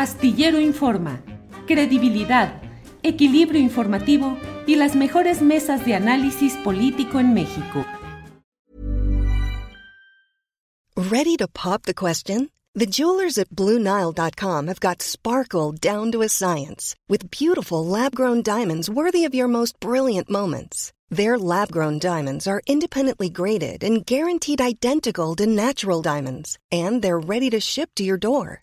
Astillero Informa, credibilidad, equilibrio informativo y las mejores mesas de análisis político en México. Ready to pop the question? The jewelers at BlueNile.com have got sparkle down to a science with beautiful lab-grown diamonds worthy of your most brilliant moments. Their lab grown diamonds are independently graded and guaranteed identical to natural diamonds, and they're ready to ship to your door.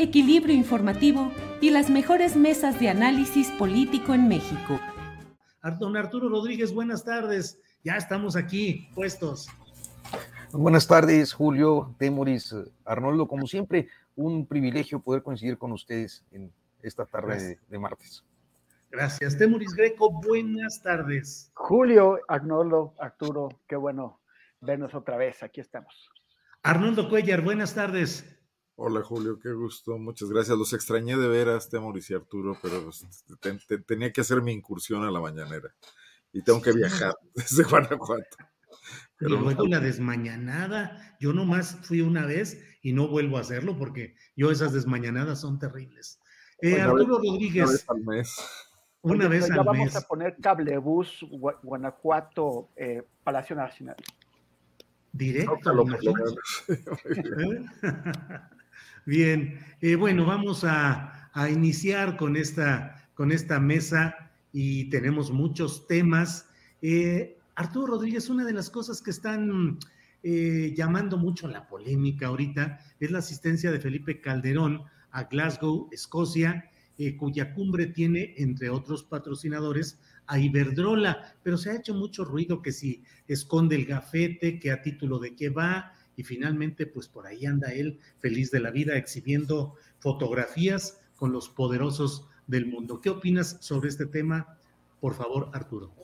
equilibrio informativo y las mejores mesas de análisis político en México. Don Arturo Rodríguez, buenas tardes. Ya estamos aquí, puestos. Buenas tardes, Julio, Temoris, Arnoldo. Como siempre, un privilegio poder coincidir con ustedes en esta tarde de, martes. Gracias. Temoris Greco, buenas tardes. Julio, Arnoldo, Arturo, qué bueno vernos otra vez. Aquí estamos. Arnoldo Cuellar, buenas tardes. Hola Julio, qué gusto, muchas gracias. Los extrañé de veras, Temoris y Arturo, pero pues, tenía que hacer mi incursión a la mañanera y tengo que viajar desde Guanajuato. Pero y luego la desmañanada, yo nomás fui una vez y no vuelvo a hacerlo porque yo esas desmañanadas son terribles. Eh, Arturo Rodríguez. Una vez al mes. Una vez ya vamos a poner cablebús Guanajuato eh, Palacio Nacional. Directo. Bien, eh, bueno, vamos a, iniciar con esta, con esta mesa y tenemos muchos temas. Eh, Arturo Rodríguez, una de las cosas que están eh, llamando mucho la polémica ahorita es la asistencia de Felipe Calderón a Glasgow, Escocia, cuya cumbre tiene, entre otros patrocinadores, a Iberdrola, pero se ha hecho mucho ruido que si esconde el gafete, que a título de qué va, y finalmente pues por ahí anda él feliz de la vida exhibiendo fotografías con los poderosos del mundo. ¿Qué opinas sobre este tema? Por favor, Arturo.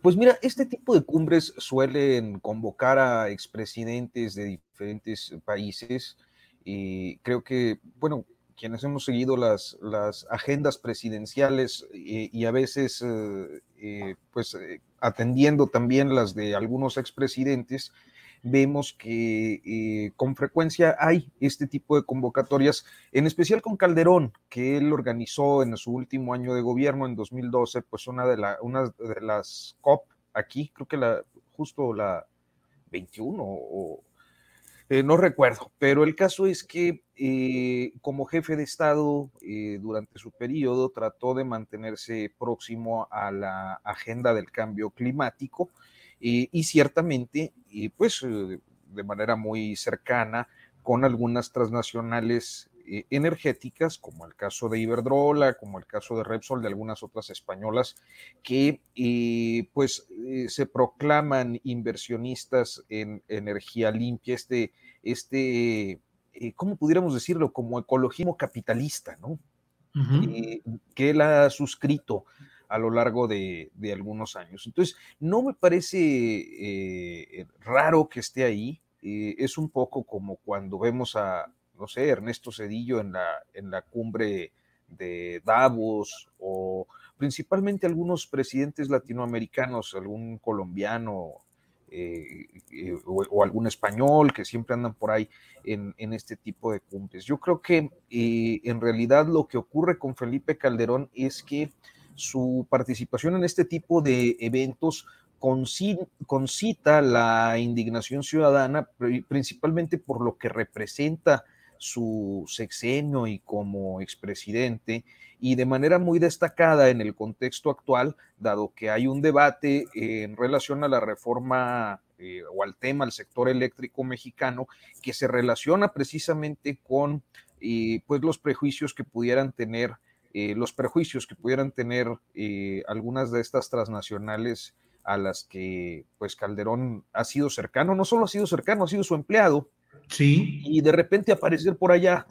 pues mira, este tipo de cumbres suelen convocar a expresidentes de diferentes países y creo que, bueno, quienes hemos seguido las, las agendas presidenciales eh, y a veces, eh, eh, pues, atendiendo también las de algunos expresidentes, vemos que eh, con frecuencia hay este tipo de convocatorias, en especial con Calderón, que él organizó en su último año de gobierno, en 2012, pues una de, la, una de las COP aquí, creo que la, justo la 21 o... Eh, no recuerdo, pero el caso es que eh, como jefe de Estado durante su periodo trató de mantenerse próximo a la agenda del cambio climático y ciertamente, pues eh, de manera muy cercana, con algunas transnacionales eh, energéticas, como el caso de Iberdrola, como el caso de Repsol, de algunas otras españolas, que eh, pues se proclaman inversionistas en energía limpia, este, este ¿cómo pudiéramos decirlo? Como ecologismo capitalista, ¿no? que él ha suscrito a lo largo de, algunos años. Entonces, no me parece eh, raro que esté ahí. Eh, es un poco como cuando vemos a, no sé, Ernesto Cedillo en la, en la cumbre de Davos o principalmente algunos presidentes latinoamericanos, algún colombiano eh, o, algún español que siempre andan por ahí en, en este tipo de cumbres. Yo creo que en realidad lo que ocurre con Felipe Calderón es que su participación en este tipo de eventos concita la indignación ciudadana, principalmente por lo que representa su sexenio y como expresidente, y de manera muy destacada en el contexto actual, dado que hay un debate en relación a la reforma eh, o al tema, al sector eléctrico mexicano, que se relaciona precisamente con eh, pues los prejuicios que pudieran tener, los prejuicios que pudieran tener algunas de estas transnacionales a las que pues Calderón ha sido cercano, no solo ha sido cercano, ha sido su empleado. Sí. Y de repente aparecer por allá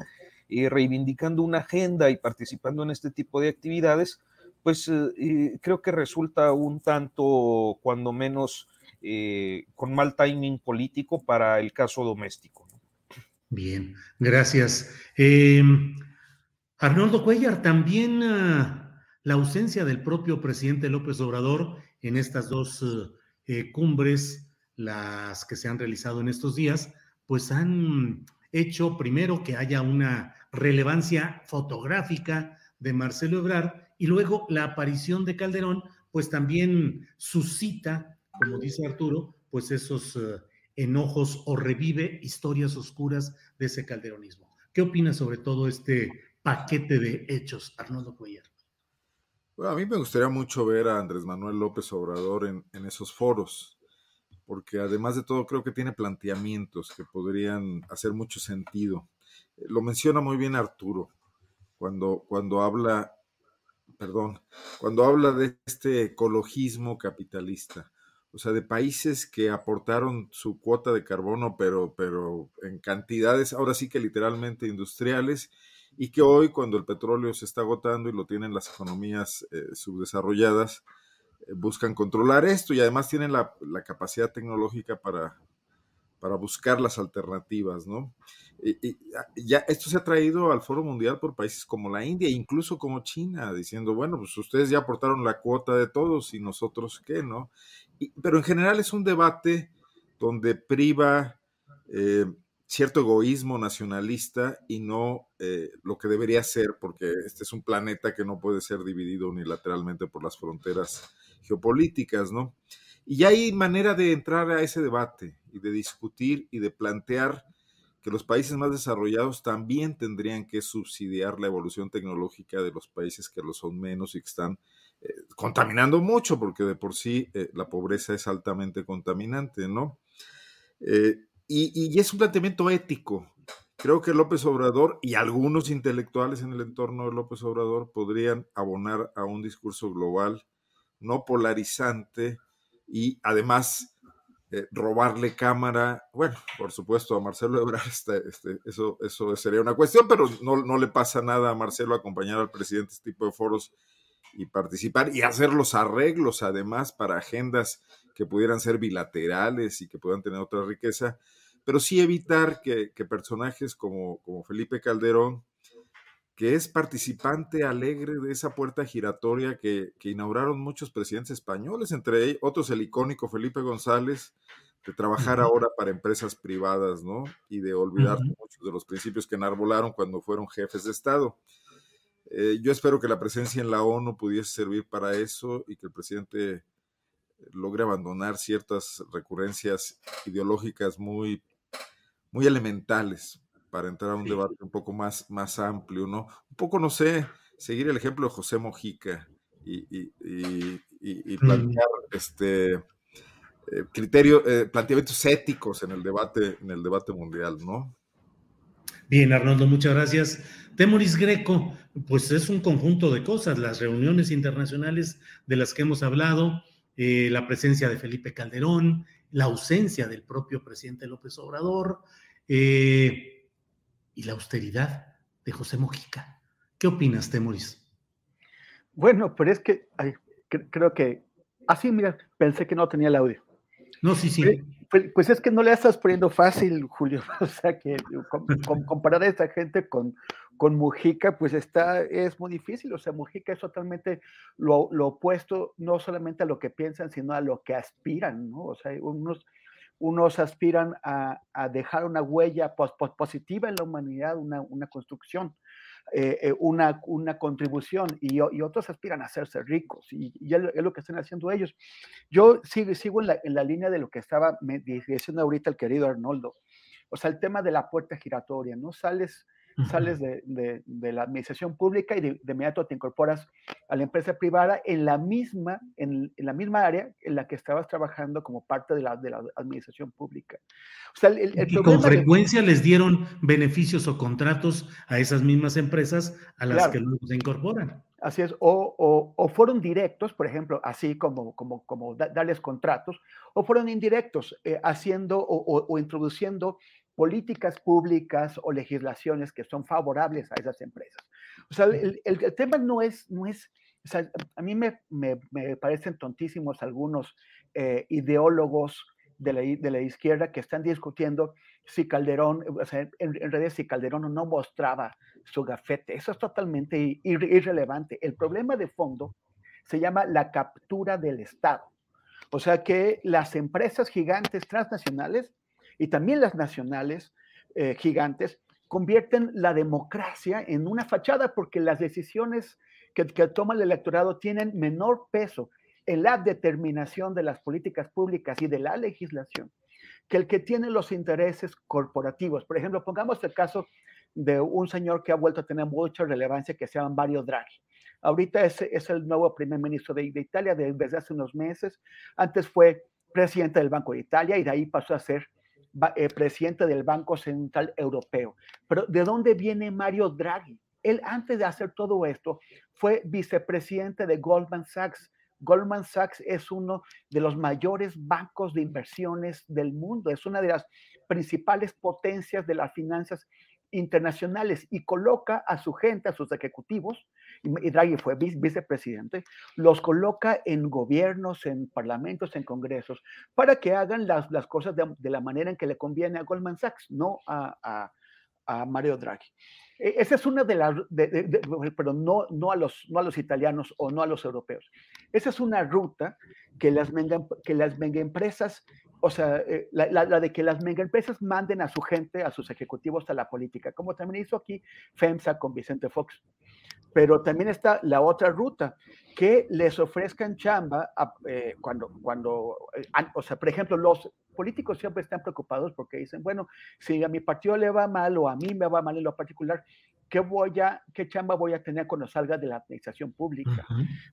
reivindicando una agenda y participando en este tipo de actividades, pues eh, creo que resulta un tanto, cuando menos, eh, con mal timing político para el caso doméstico. Bien, gracias. Arnoldo Cuellar, también ah, la ausencia del propio presidente López Obrador en estas dos eh, cumbres, las que se han realizado en estos días, pues han hecho primero que haya una relevancia fotográfica de Marcelo Ebrard y luego la aparición de Calderón, pues también suscita, como dice Arturo, pues esos eh, enojos o revive historias oscuras de ese calderonismo. ¿Qué opina sobre todo este paquete de hechos, Arnoldo Cuellar? Bueno, a mí me gustaría mucho ver a Andrés Manuel López Obrador en, en esos foros, porque además de todo creo que tiene planteamientos que podrían hacer mucho sentido. Lo menciona muy bien Arturo cuando, cuando habla perdón, cuando habla de este ecologismo capitalista, o sea, de países que aportaron su cuota de carbono, pero, pero en cantidades, ahora sí que literalmente industriales, y que hoy, cuando el petróleo se está agotando y lo tienen las economías eh, subdesarrolladas, eh, buscan controlar esto y además tienen la, capacidad tecnológica para, para buscar las alternativas, ¿no? Y, ya esto se ha traído al Foro Mundial por países como la India, incluso como China, diciendo, bueno, pues ustedes ya aportaron la cuota de todos y nosotros qué, ¿no? pero en general es un debate donde priva eh, cierto egoísmo nacionalista y no eh, lo que debería ser, porque este es un planeta que no puede ser dividido unilateralmente por las fronteras geopolíticas, ¿no? Y hay manera de entrar a ese debate y de discutir y de plantear que los países más desarrollados también tendrían que subsidiar la evolución tecnológica de los países que lo son menos y que están eh, contaminando mucho, porque de por sí eh, la pobreza es altamente contaminante, ¿no? Y, es un planteamiento ético. Creo que López Obrador y algunos intelectuales en el entorno de López Obrador podrían abonar a un discurso global no polarizante, y además eh, robarle cámara, bueno, por supuesto a Marcelo Ebrard, este, este, eso, eso sería una cuestión, pero no, no le pasa nada a Marcelo acompañar al presidente este tipo de foros y participar y hacer los arreglos además para agendas que pudieran ser bilaterales y que puedan tener otra riqueza, pero sí evitar que, que personajes como, como Felipe Calderón, que es participante alegre de esa puerta giratoria que, inauguraron muchos presidentes españoles, entre ellos otros el icónico Felipe González, de trabajar ahora para empresas privadas, ¿no? Y de olvidar muchos de los principios que enarbolaron cuando fueron jefes de Estado. Eh, yo espero que la presencia en la ONU pudiese servir para eso y que el presidente logre abandonar ciertas recurrencias ideológicas muy, muy elementales para entrar a un debate un poco más, más amplio, ¿no? Un poco, no sé, seguir el ejemplo de José Mojica y, y, plantear este eh, criterio, eh, planteamientos éticos en el debate, en el debate mundial, ¿no? Bien, Arnoldo, muchas gracias. Temoris Greco, pues es un conjunto de cosas, las reuniones internacionales de las que hemos hablado, eh, la presencia de Felipe Calderón, la ausencia del propio presidente López Obrador, eh, y la austeridad de José Mojica. ¿Qué opinas, Temoris? Bueno, pero es que creo que así, mira, pensé que no tenía el audio. No, sí, sí. Pues, pues, es que no le estás poniendo fácil, Julio. O sea, que comparar a esta gente con, con Mujica, pues está, es muy difícil. O sea, Mujica es totalmente lo, lo, opuesto, no solamente a lo que piensan, sino a lo que aspiran, ¿no? O sea, unos unos aspiran a, dejar una huella positiva en la humanidad, una, construcción, eh, eh, una, contribución, y, otros aspiran a hacerse ricos, y, es, lo que están haciendo ellos. Yo sigo, sigo en, la, línea de lo que estaba diciendo ahorita el querido Arnoldo, o sea, el tema de la puerta giratoria, ¿no? Sales sales de, la administración pública y de, inmediato te incorporas a la empresa privada en la misma, en, la misma área en la que estabas trabajando como parte de la, de la administración pública. y con frecuencia les dieron beneficios o contratos a esas mismas empresas a las que luego se incorporan. Así es, o, o, fueron directos, por ejemplo, así como, como, como darles contratos, o fueron indirectos, eh, haciendo o, o, introduciendo políticas públicas o legislaciones que son favorables a esas empresas. O sea, el, el, tema no es, no es o sea, a mí me, me, me parecen tontísimos algunos eh, ideólogos de la, de la, izquierda que están discutiendo si Calderón, o sea, en, en, realidad si Calderón no mostraba su gafete. Eso es totalmente irrelevante. El problema de fondo se llama la captura del Estado. O sea que las empresas gigantes transnacionales y también las nacionales eh, gigantes convierten la democracia en una fachada porque las decisiones que, que toma el electorado tienen menor peso en la determinación de las políticas públicas y de la legislación que el que tiene los intereses corporativos. Por ejemplo, pongamos el caso de un señor que ha vuelto a tener mucha relevancia que se llama Mario Draghi. Ahorita es, es el nuevo primer ministro de, de Italia desde hace unos meses. Antes fue presidente del Banco de Italia y de ahí pasó a ser eh, presidente del Banco Central Europeo. Pero ¿de dónde viene Mario Draghi? Él antes de hacer todo esto fue vicepresidente de Goldman Sachs. Goldman Sachs es uno de los mayores bancos de inversiones del mundo, es una de las principales potencias de las finanzas internacionales y coloca a su gente, a sus ejecutivos, y Draghi fue vicepresidente, los coloca en gobiernos, en parlamentos, en congresos, para que hagan las, las cosas de, la manera en que le conviene a Goldman Sachs, no a, a Mario Draghi. E, esa es una de las, pero no, no, a los, no a los italianos o no a los europeos. Esa es una ruta que las que las mega empresas, o sea, eh, la, la, de que las mega empresas manden a su gente, a sus ejecutivos a la política, como también hizo aquí FEMSA con Vicente Fox. Pero también está la otra ruta, que les ofrezcan chamba eh, cuando, cuando eh, o sea, por ejemplo, los políticos siempre están preocupados porque dicen, bueno, si a mi partido le va mal o a mí me va mal en lo particular, ¿qué, voy a, qué chamba voy a tener cuando salga de la administración pública?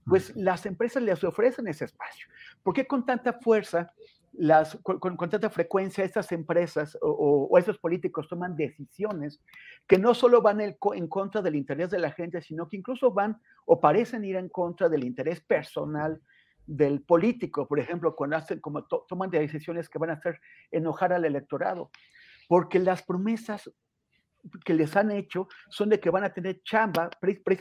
Pues las empresas les ofrecen ese espacio. ¿Por qué con tanta fuerza las, con, tanta frecuencia estas empresas o, esos políticos toman decisiones que no solo van en contra del interés de la gente, sino que incluso van o parecen ir en contra del interés personal del político, por ejemplo, cuando hacen, como toman decisiones que van a hacer enojar al electorado, porque las promesas que les han hecho son de que van a tener chamba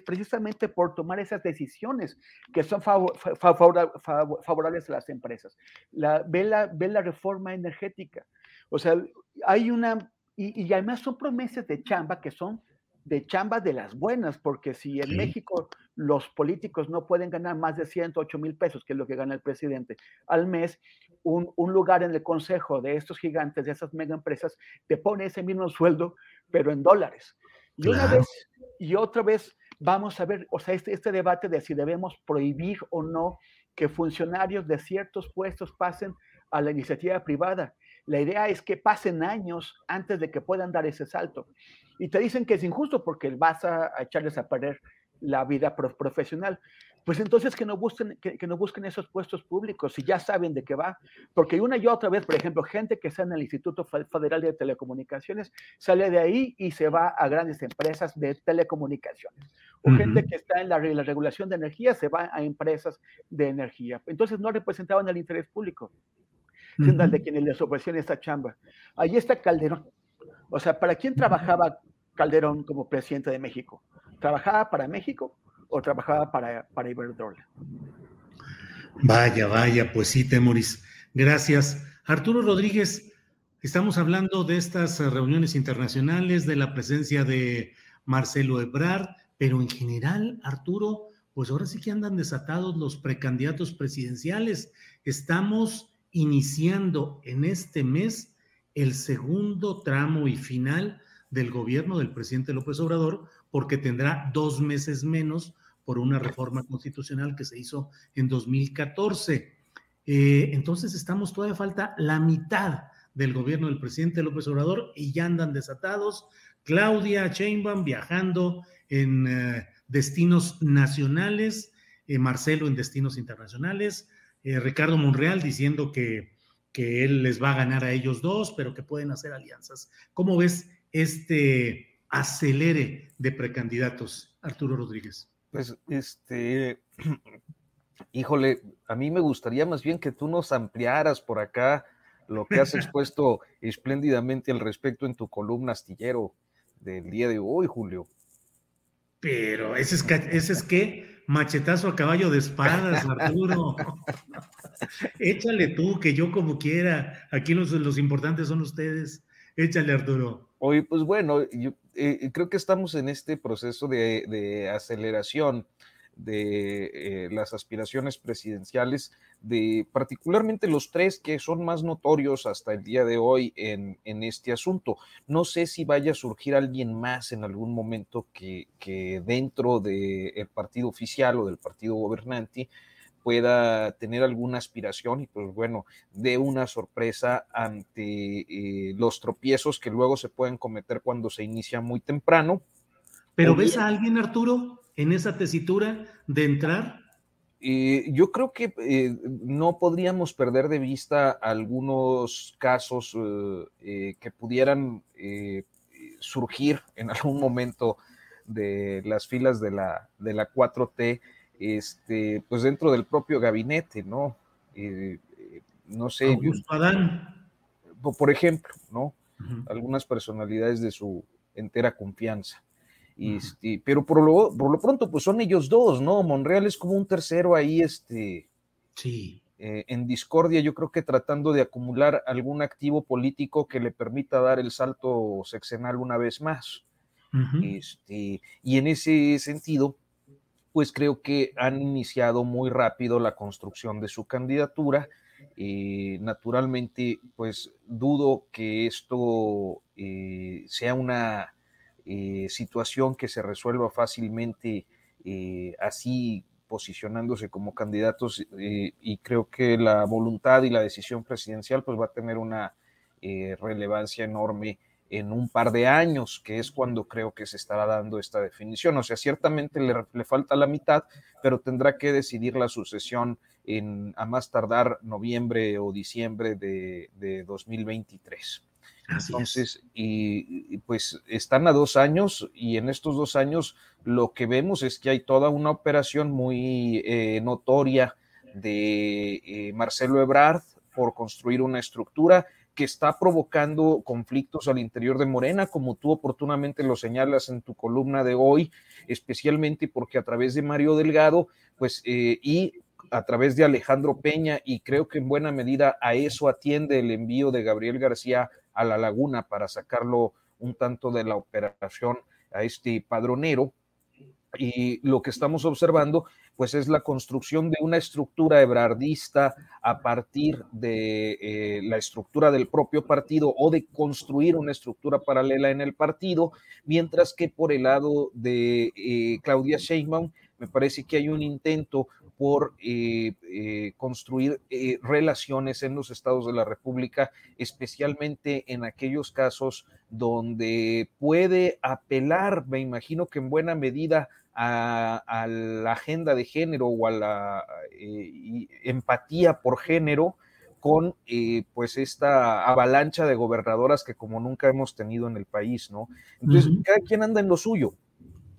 precisamente por tomar esas decisiones que son favorables a las empresas. La, ve, la, ve la reforma energética. O sea, hay una, y, y, además son promesas de chamba que son de chamba de las buenas, porque si en México los políticos no pueden ganar más de 108 mil pesos, que es lo que gana el presidente al mes, un, un, lugar en el consejo de estos gigantes, de esas mega empresas, te pone ese mismo sueldo, pero en dólares. Y una vez y otra vez vamos a ver, o sea, este, este debate de si debemos prohibir o no que funcionarios de ciertos puestos pasen a la iniciativa privada. La idea es que pasen años antes de que puedan dar ese salto. Y te dicen que es injusto porque vas a, echarles a perder la vida profesional. Pues entonces que no, busquen, que, no busquen esos puestos públicos si ya saben de qué va. Porque una y otra vez, por ejemplo, gente que está en el Instituto Federal de Telecomunicaciones sale de ahí y se va a grandes empresas de telecomunicaciones. O gente que está en la, regulación de energía se va a empresas de energía. Entonces no representaban el interés público de quienes les ofrecían esta chamba. Ahí está Calderón. O sea, ¿para quién trabajaba Calderón como presidente de México? ¿Trabajaba para México o trabajaba para, para Iberdrola? Vaya, vaya, pues sí, Temoris. Gracias. Arturo Rodríguez, estamos hablando de estas reuniones internacionales, de la presencia de Marcelo Ebrard, pero en general, Arturo, pues ahora sí que andan desatados los precandidatos presidenciales. Estamos iniciando en este mes el segundo tramo y final del gobierno del presidente López Obrador, porque tendrá dos meses menos por una reforma constitucional que se hizo en 2014. Eh, entonces estamos, todavía falta la mitad del gobierno del presidente López Obrador y ya andan desatados Claudia Sheinbaum viajando en eh, destinos nacionales, eh, Marcelo en destinos internacionales, eh, Ricardo Monreal diciendo que, que él les va a ganar a ellos dos, pero que pueden hacer alianzas. ¿Cómo ves este acelere de precandidatos, Arturo Rodríguez? Pues, este, híjole, a mí me gustaría más bien que tú nos ampliaras por acá lo que has expuesto espléndidamente al respecto en tu columna astillero del día de hoy, Julio. Pero ese es, ese es que machetazo a caballo de espadas, Arturo. Échale tú, que yo como quiera. Aquí los, los importantes son ustedes. Échale, Arturo. Oye, pues bueno, yo eh, creo que estamos en este proceso de, aceleración de eh, las aspiraciones presidenciales, de particularmente los tres que son más notorios hasta el día de hoy en, este asunto. No sé si vaya a surgir alguien más en algún momento que dentro del partido oficial o del partido gobernante pueda tener alguna aspiración y pues bueno, de una sorpresa ante eh, los tropiezos que luego se pueden cometer cuando se inicia muy temprano. ¿Pero ves a alguien, Arturo, en esa tesitura de entrar? Eh, yo creo que eh, no podríamos perder de vista algunos casos eh, que pudieran surgir en algún momento de las filas de la, de la 4T, este, pues dentro del propio gabinete, ¿no? no sé. Augusto Adán. Por ejemplo, ¿no? Algunas personalidades de su entera confianza. Este, pero por lo, por lo pronto, pues son ellos dos, ¿no? Monreal es como un tercero ahí, este. Sí. Eh, en discordia, yo creo que tratando de acumular algún activo político que le permita dar el salto sexenal una vez más. este, y en ese sentido, pues creo que han iniciado muy rápido la construcción de su candidatura. Eh, naturalmente, pues dudo que esto eh, sea una eh, situación que se resuelva fácilmente eh, así posicionándose como candidatos eh, y creo que la voluntad y la decisión presidencial pues va a tener una relevancia enorme en un par de años, que es cuando creo que se estará dando esta definición. O sea, ciertamente le, falta la mitad, pero tendrá que decidir la sucesión en a más tardar noviembre o diciembre de, de 2023. Entonces, y, pues están a dos años y en estos dos años lo que vemos es que hay toda una operación muy eh, notoria de eh, Marcelo Ebrard por construir una estructura que está provocando conflictos al interior de Morena, como tú oportunamente lo señalas en tu columna de hoy, especialmente porque a través de Mario Delgado, pues, eh, y a través de Alejandro Peña, y creo que en buena medida a eso atiende el envío de Gabriel García a la laguna para sacarlo un tanto de la operación a este padronero. Y lo que estamos observando, pues es la construcción de una estructura ebrardista a partir de eh, la estructura del propio partido o de construir una estructura paralela en el partido, mientras que por el lado de eh, Claudia Sheinbaum, me parece que hay un intento por eh, eh, construir eh, relaciones en los estados de la República, especialmente en aquellos casos donde puede apelar, me imagino que en buena medida, a, la agenda de género o a la empatía por género con pues esta avalancha de gobernadoras que como nunca hemos tenido en el país, ¿no? Entonces, cada quien anda en lo suyo.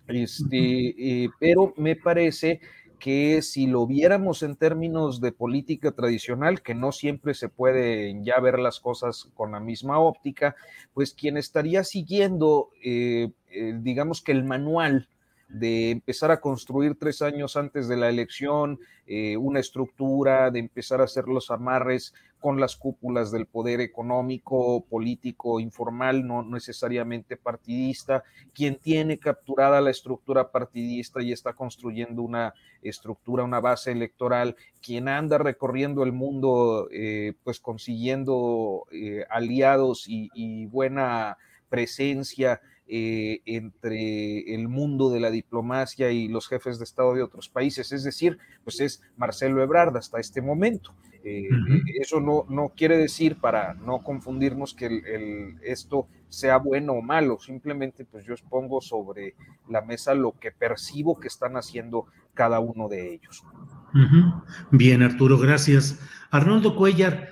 Este, pero me parece que si lo viéramos en términos de política tradicional, que no siempre se puede ya ver las cosas con la misma óptica, pues quien estaría siguiendo, eh, eh, digamos que el manual de empezar a construir tres años antes de la elección eh, una estructura, de empezar a hacer los amarres con las cúpulas del poder económico, político, informal, no necesariamente partidista, quien tiene capturada la estructura partidista y está construyendo una estructura, una base electoral, quien anda recorriendo el mundo, eh, pues consiguiendo eh, aliados y buena presencia eh, entre el mundo de la diplomacia y los jefes de Estado de otros países, es decir, pues es Marcelo Ebrard hasta este momento. Eh, eso no, no quiere decir, para no confundirnos, que el, esto sea bueno o malo, simplemente pues yo expongo sobre la mesa lo que percibo que están haciendo cada uno de ellos. Bien, Arturo, gracias. Arnoldo Cuellar,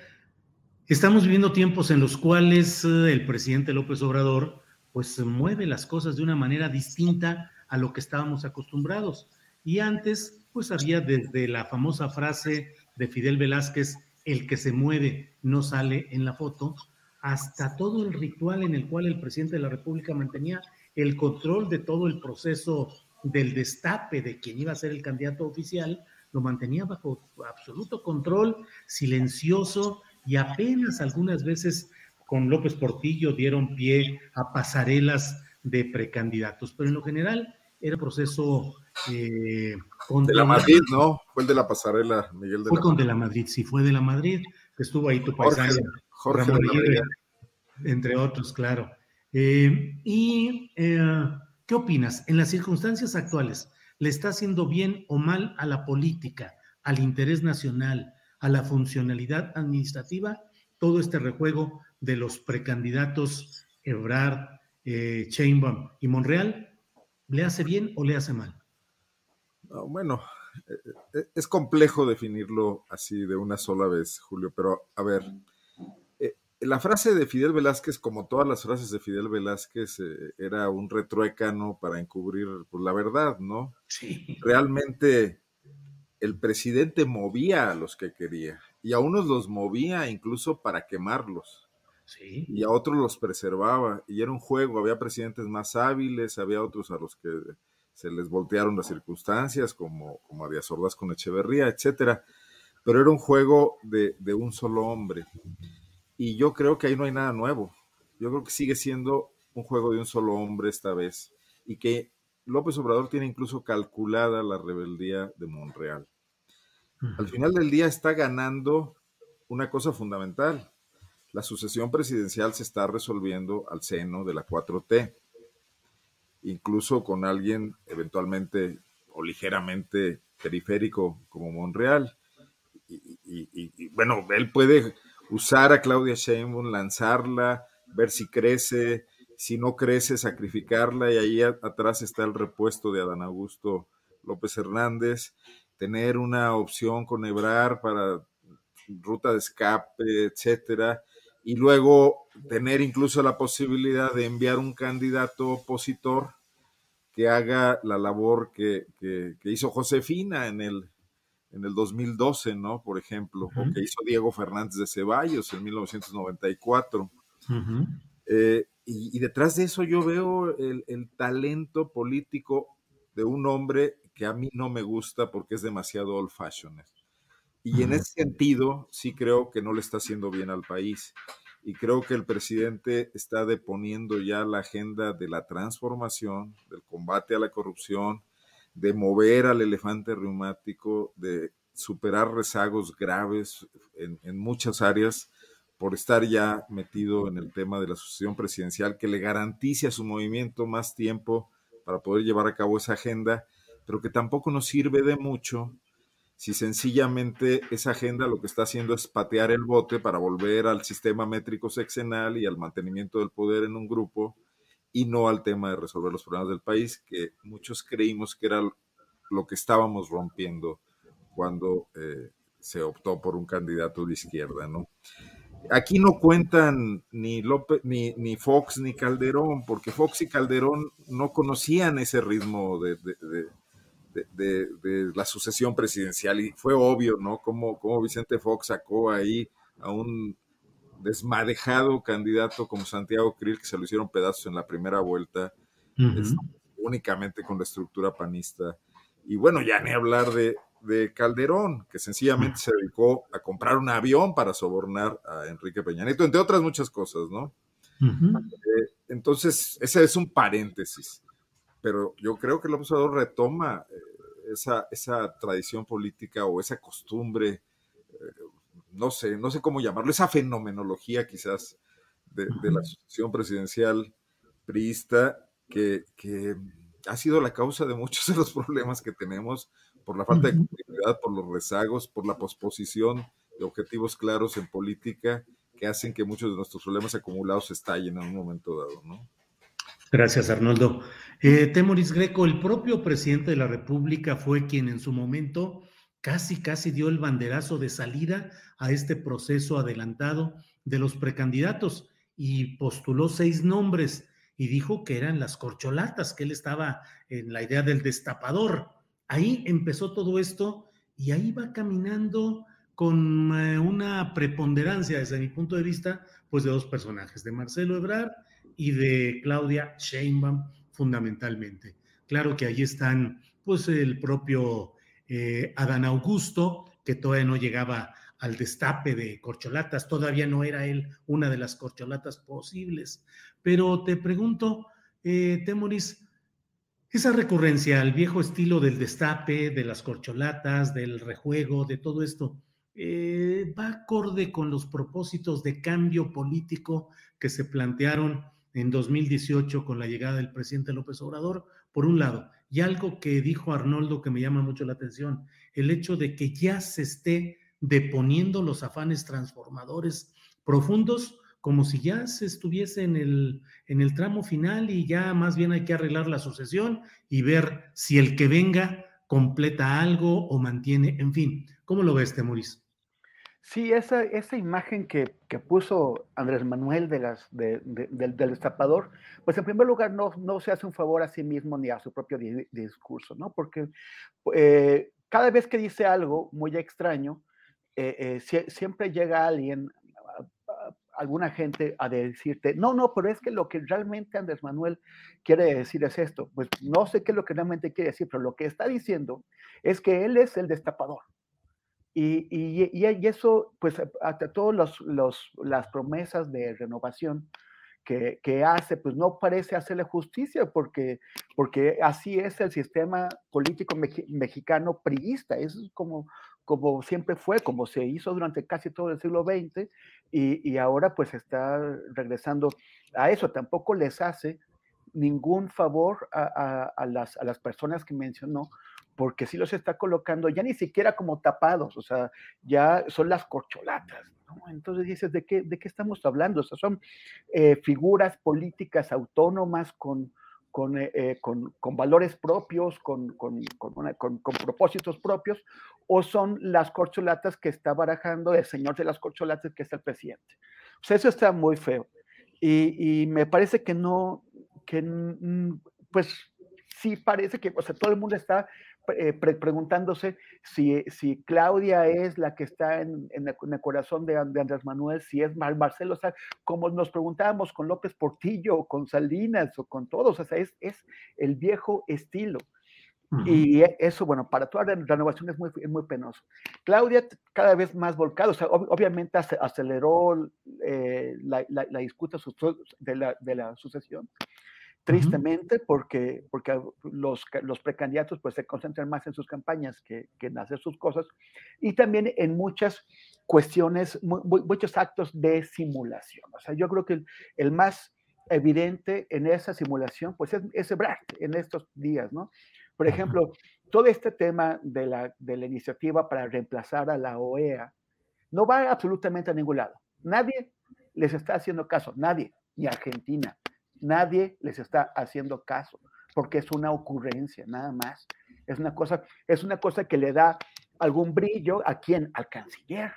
estamos viviendo tiempos en los cuales eh, el presidente López Obrador pues mueve las cosas de una manera distinta a lo que estábamos acostumbrados. Y antes, pues había desde la famosa frase de Fidel Velázquez, el que se mueve no sale en la foto, hasta todo el ritual en el cual el presidente de la República mantenía el control de todo el proceso del destape de quien iba a ser el candidato oficial, lo mantenía bajo absoluto control, silencioso y apenas algunas veces con López Portillo dieron pie a pasarelas de precandidatos, pero en lo general era un proceso... Eh, con de la Madrid, ¿no? Fue el de la pasarela, Miguel de Fue con de la Madrid, sí, fue de la Madrid, que estuvo ahí tu paisano, Jorge, entre otros, claro. Eh, ¿Y eh, qué opinas? En las circunstancias actuales, ¿le está haciendo bien o mal a la política, al interés nacional, a la funcionalidad administrativa, todo este rejuego de los precandidatos Ebrard, eh, y Monreal? ¿Le hace bien o le hace mal? bueno, eh, es complejo definirlo así de una sola vez, Julio, pero a ver, eh, la frase de Fidel Velázquez, como todas las frases de Fidel Velázquez, eh, era un retruécano para encubrir pues, la verdad, ¿no? Sí. Realmente el presidente movía a los que quería y a unos los movía incluso para quemarlos. Sí. Y a otros los preservaba. Y era un juego, había presidentes más hábiles, había otros a los que se les voltearon las circunstancias, como, como había sordas con Echeverría, etcétera. Pero era un juego de, un solo hombre. Y yo creo que ahí no hay nada nuevo. Yo creo que sigue siendo un juego de un solo hombre esta vez. Y que López Obrador tiene incluso calculada la rebeldía de Monreal. Al final del día está ganando una cosa fundamental. La sucesión presidencial se está resolviendo al seno de la 4T incluso con alguien eventualmente o ligeramente periférico como Monreal. Y, bueno, él puede usar a Claudia Sheinbaum, lanzarla, ver si crece, si no crece, sacrificarla, y ahí atrás está el repuesto de Adán Augusto López Hernández, tener una opción con Ebrar para ruta de escape, etcétera, y luego tener incluso la posibilidad de enviar un candidato opositor que haga la labor que, hizo Josefina en el, en el 2012, ¿no? Por ejemplo, o que hizo Diego Fernández de Ceballos en 1994. Eh, y, detrás de eso yo veo el, el, talento político de un hombre que a mí no me gusta porque es demasiado old fashioned. Y en ese sentido, sí creo que no le está haciendo bien al país y creo que el presidente está deponiendo ya la agenda de la transformación, del combate a la corrupción, de mover al elefante reumático, de superar rezagos graves en, muchas áreas por estar ya metido en el tema de la sucesión presidencial que le garantice a su movimiento más tiempo para poder llevar a cabo esa agenda, pero que tampoco nos sirve de mucho si sencillamente esa agenda lo que está haciendo es patear el bote para volver al sistema métrico sexenal y al mantenimiento del poder en un grupo y no al tema de resolver los problemas del país, que muchos creímos que era lo que estábamos rompiendo cuando eh, se optó por un candidato de izquierda, ¿no? Aquí no cuentan ni, López, ni, Fox ni Calderón, porque Fox y Calderón no conocían ese ritmo de, la sucesión presidencial y fue obvio, ¿no? Como, como Vicente Fox sacó ahí a un desmadejado candidato como Santiago Krill, que se lo hicieron pedazos en la primera vuelta, únicamente con la estructura panista. Y bueno, ya ni hablar de, Calderón, que sencillamente se dedicó a comprar un avión para sobornar a Enrique Peña Nieto, entre otras muchas cosas, ¿no? Eh, entonces, ese es un paréntesis pero yo creo que el observador retoma eh, esa, esa tradición política o esa costumbre, eh, no sé, no sé cómo llamarlo, esa fenomenología quizás de, la asociación presidencial priista que, ha sido la causa de muchos de los problemas que tenemos por la falta de continuidad, por los rezagos, por la posposición de objetivos claros en política que hacen que muchos de nuestros problemas acumulados estallen en un momento dado, ¿no? Gracias, Arnoldo. Eh, Temoris Greco, el propio presidente de la República fue quien en su momento casi, casi dio el banderazo de salida a este proceso adelantado de los precandidatos y postuló seis nombres y dijo que eran las corcholatas, que él estaba en la idea del destapador. Ahí empezó todo esto y ahí va caminando con eh, una preponderancia desde mi punto de vista, pues de dos personajes, de Marcelo Ebrard y de Claudia Sheinbaum fundamentalmente. Claro que ahí están pues el propio eh, Adán Augusto, que todavía no llegaba al destape de corcholatas, todavía no era él una de las corcholatas posibles. Pero te pregunto, eh, Temoris, esa recurrencia al viejo estilo del destape, de las corcholatas, del rejuego, de todo esto, eh, va acorde con los propósitos de cambio político que se plantearon en 2018 con la llegada del presidente López Obrador, por un lado, y algo que dijo Arnoldo que me llama mucho la atención, el hecho de que ya se esté deponiendo los afanes transformadores profundos como si ya se estuviese en el, en el tramo final y ya más bien hay que arreglar la sucesión y ver si el que venga completa algo o mantiene, en fin, ¿cómo lo ves, Temoris? Sí, esa, esa imagen que, que, puso Andrés Manuel de las, de, del, del destapador, pues en primer lugar no, no se hace un favor a sí mismo ni a su propio discurso, ¿no? Porque eh, cada vez que dice algo muy extraño, eh, eh, siempre llega alguien, alguna gente a decirte, no, no, pero es que lo que realmente Andrés Manuel quiere decir es esto. Pues no sé qué es lo que realmente quiere decir, pero lo que está diciendo es que él es el destapador y, y, y, eso, pues, hasta todas los, las promesas de renovación que, que, hace, pues no parece hacerle justicia, porque, porque así es el sistema político mexicano priista, es como, como siempre fue, como se hizo durante casi todo el siglo XX, y, y ahora pues está regresando a eso, tampoco les hace ningún favor a, a, a, las, a las personas que mencionó, porque sí los está colocando ya ni siquiera como tapados, o sea, ya son las corcholatas, ¿no? Entonces dices, ¿de qué, de qué estamos hablando? O sea, son eh, figuras políticas autónomas con, con, eh, eh, con, valores propios, con, con, propósitos propios, o son las corcholatas que está barajando el señor de las corcholatas, que es el presidente. O sea, eso está muy feo. Y, y me parece que no, que pues sí parece que, o sea, todo el mundo está eh, preguntándose si, si, Claudia es la que está en, en, el, corazón de, de, Andrés Manuel, si es Marcelo, o sea, como nos preguntábamos con López Portillo, o con Salinas, o con todos, o sea, es, es el viejo estilo. Uh -huh. Y eso, bueno, para toda la renovación es muy, es muy penoso. Claudia cada vez más volcada, o sea, ob obviamente aceleró eh, la, la, la, disputa de la, de la sucesión, tristemente, porque, porque los, los precandidatos pues, se concentran más en sus campañas que, que, en hacer sus cosas, y también en muchas cuestiones, muchos actos de simulación. O sea, yo creo que el, el más evidente en esa simulación, pues es, es Ebrard en estos días, ¿no? Por ejemplo, todo este tema de la, de la iniciativa para reemplazar a la OEA no va absolutamente a ningún lado. Nadie les está haciendo caso, nadie, ni Argentina, Nadie les está haciendo caso porque es una ocurrencia, nada más. Es una cosa, es una cosa que le da algún brillo a quién, al canciller.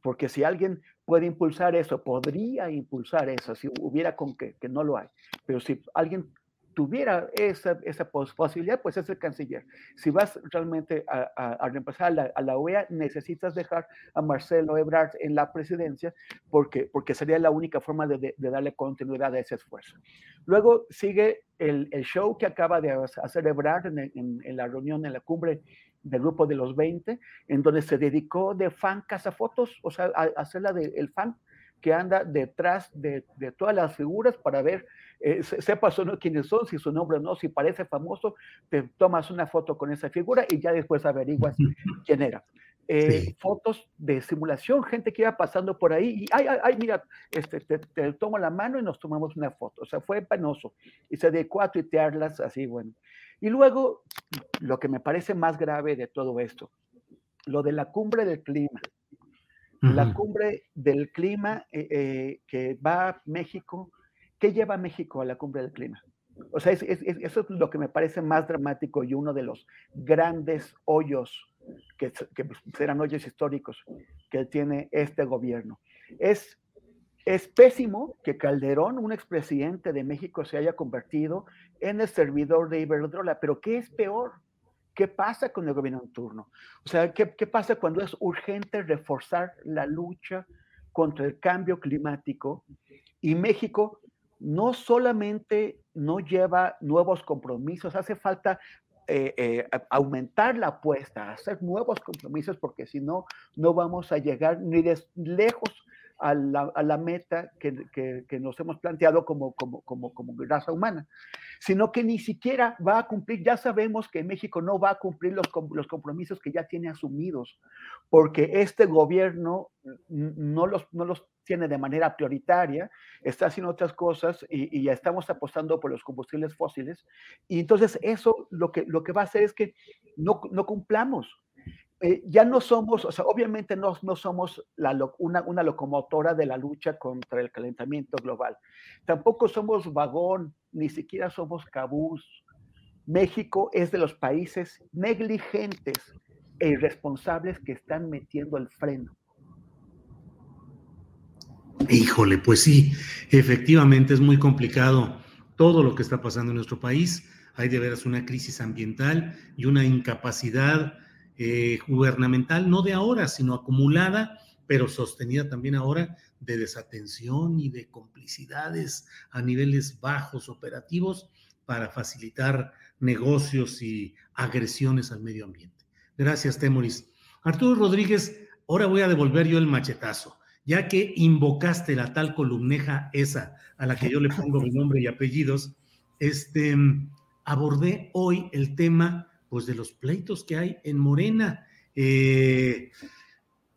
Porque si alguien puede impulsar eso, podría impulsar eso, si hubiera con que, que no lo hay. Pero si alguien tuviera esa, esa posibilidad, pues es el canciller. Si vas realmente a, a, a reemplazar a la, a la, OEA, necesitas dejar a Marcelo Ebrard en la presidencia porque, porque sería la única forma de, de, de darle continuidad a ese esfuerzo. Luego sigue el, el show que acaba de hacer Ebrard en, en, en, la reunión, en la cumbre del grupo de los 20, en donde se dedicó de fan cazafotos, o sea, a, a hacer la del de, fan que anda detrás de, de, todas las figuras para ver, eh, sepas o no quiénes son, si su nombre o no, si parece famoso, te tomas una foto con esa figura y ya después averiguas quién era. Eh, sí. Fotos de simulación, gente que iba pasando por ahí y, ay, ay, ay mira, este, te, te, tomo la mano y nos tomamos una foto. O sea, fue penoso y se dedicó a tuitearlas así, bueno. Y luego, lo que me parece más grave de todo esto, lo de la cumbre del clima La cumbre del clima que va a México, ¿qué lleva México a la cumbre del clima? O sea, eso es lo que me parece más dramático y uno de los grandes hoyos, que, que serán hoyos históricos, que tiene este gobierno. Es, es pésimo que Calderón, un expresidente de México, se haya convertido en el servidor de Iberdrola, pero ¿qué es peor? ¿Qué pasa con el gobierno en turno? O sea, ¿qué, ¿qué pasa cuando es urgente reforzar la lucha contra el cambio climático y México no solamente no lleva nuevos compromisos, hace falta eh, eh, aumentar la apuesta, hacer nuevos compromisos, porque si no, no vamos a llegar ni de lejos a la, meta que, nos hemos planteado como, como, como, como raza humana, sino que ni siquiera va a cumplir, ya sabemos que México no va a cumplir los, los compromisos que ya tiene asumidos, porque este gobierno no los, no los tiene de manera prioritaria, está haciendo otras cosas y, ya estamos apostando por los combustibles fósiles, y entonces eso lo que, lo que va a hacer es que no, no cumplamos eh, ya no somos, o sea, obviamente no, no somos una, una, locomotora de la lucha contra el calentamiento global. Tampoco somos vagón, ni siquiera somos cabús. México es de los países negligentes e irresponsables que están metiendo el freno. Híjole, pues sí, efectivamente es muy complicado todo lo que está pasando en nuestro país. Hay de veras una crisis ambiental y una incapacidad eh, gubernamental, no de ahora, sino acumulada, pero sostenida también ahora de desatención y de complicidades a niveles bajos operativos para facilitar negocios y agresiones al medio ambiente. Gracias, Temoris. Arturo Rodríguez, ahora voy a devolver yo el machetazo, ya que invocaste la tal columneja esa a la que yo le pongo mi nombre y apellidos, este, abordé hoy el tema pues de los pleitos que hay en Morena. Eh,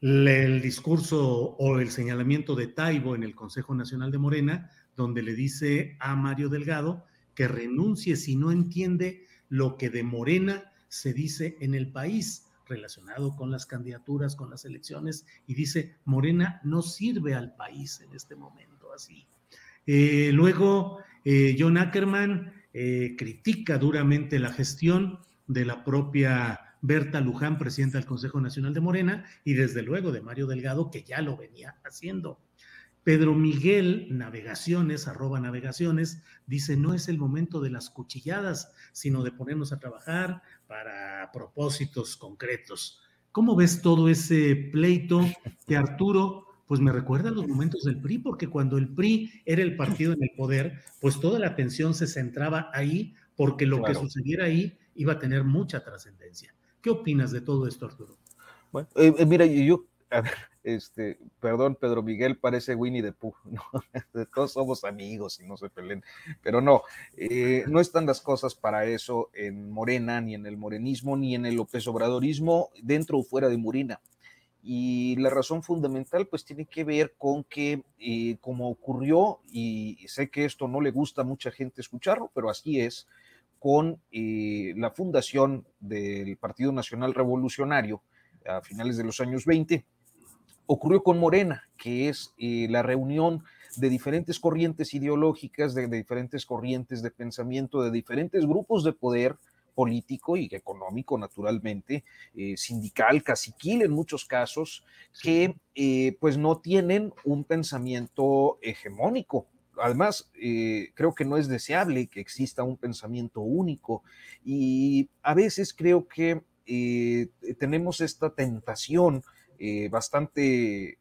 el discurso o el señalamiento de Taibo en el Consejo Nacional de Morena, donde le dice a Mario Delgado que renuncie si no entiende lo que de Morena se dice en el país relacionado con las candidaturas, con las elecciones, y dice, Morena no sirve al país en este momento así. Eh, luego, eh, John Ackerman critica duramente la gestión de la propia Berta Luján, presidenta del Consejo Nacional de Morena, y desde luego de Mario Delgado, que ya lo venía haciendo. Pedro Miguel Navegaciones, arroba navegaciones, dice, no es el momento de las cuchilladas, sino de ponernos a trabajar para propósitos concretos. ¿Cómo ves todo ese pleito que Arturo, pues me recuerda a los momentos del PRI, porque cuando el PRI era el partido en el poder, pues toda la atención se centraba ahí, porque lo que sucediera ahí iba a tener mucha trascendencia. ¿Qué opinas de todo esto, Arturo? Bueno, eh, eh, mira, yo, a ver, este, perdón, Pedro Miguel parece Winnie the Pooh, ¿no? todos somos amigos y no se peleen, pero no, eh, no están las cosas para eso en Morena, ni en el morenismo, ni en el López Obradorismo, dentro o fuera de Morena. Y la razón fundamental pues tiene que ver con que como ocurrió, y sé que esto no le gusta a mucha gente escucharlo, pero así es, con eh, la fundación del Partido Nacional Revolucionario a finales de los años 20, ocurrió con Morena, que es eh, la reunión de diferentes corrientes ideológicas, de, diferentes corrientes de pensamiento, de diferentes grupos de poder político y económico, naturalmente, eh, sindical, caciquil en muchos casos, que pues no tienen un pensamiento hegemónico, además, eh, creo que no es deseable que exista un pensamiento único y a veces creo que eh, tenemos esta tentación eh, bastante,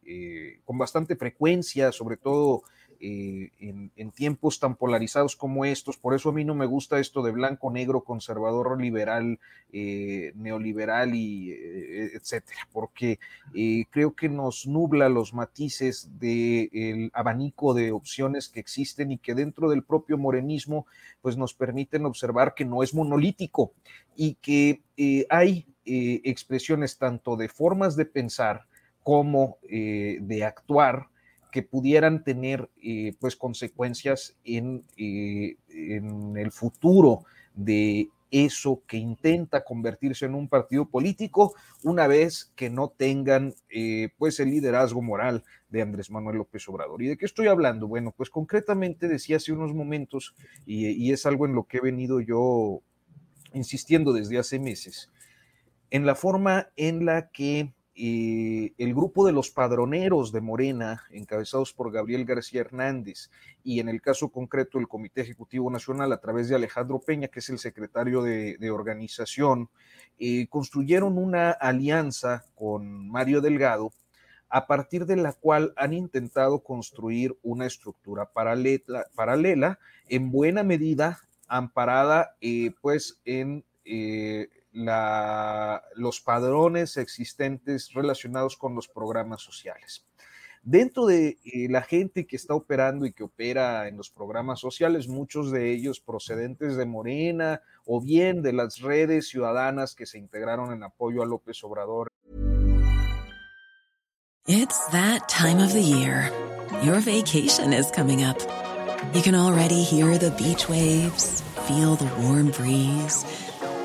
con bastante frecuencia, sobre todo eh, en, tiempos tan polarizados como estos. Por eso a mí no me gusta esto de blanco, negro, conservador, liberal, eh, neoliberal y eh, etcétera, porque creo que nos nubla los matices del abanico de opciones que existen y que dentro del propio morenismo pues nos permiten observar que no es monolítico y que hay expresiones tanto de formas de pensar como de actuar que pudieran tener eh, pues consecuencias en, eh, en, el futuro de eso que intenta convertirse en un partido político una vez que no tengan eh, pues el liderazgo moral de Andrés Manuel López Obrador. ¿Y de qué estoy hablando? Bueno, pues concretamente decía hace unos momentos, y, y es algo en lo que he venido yo insistiendo desde hace meses, en la forma en la que eh, el grupo de los padroneros de Morena, encabezados por Gabriel García Hernández, y en el caso concreto el Comité Ejecutivo Nacional a través de Alejandro Peña, que es el secretario de, organización, eh, construyeron una alianza con Mario Delgado, a partir de la cual han intentado construir una estructura paralela, en buena medida amparada eh, pues en los padrones existentes relacionados con los programas sociales. Dentro de eh, la gente que está operando y que opera en los programas sociales, muchos de ellos procedentes de Morena o bien de las redes ciudadanas que se integraron en apoyo a López Obrador. It's that time of the year. Your vacation is coming up. You can already hear the beach waves, feel the warm breeze.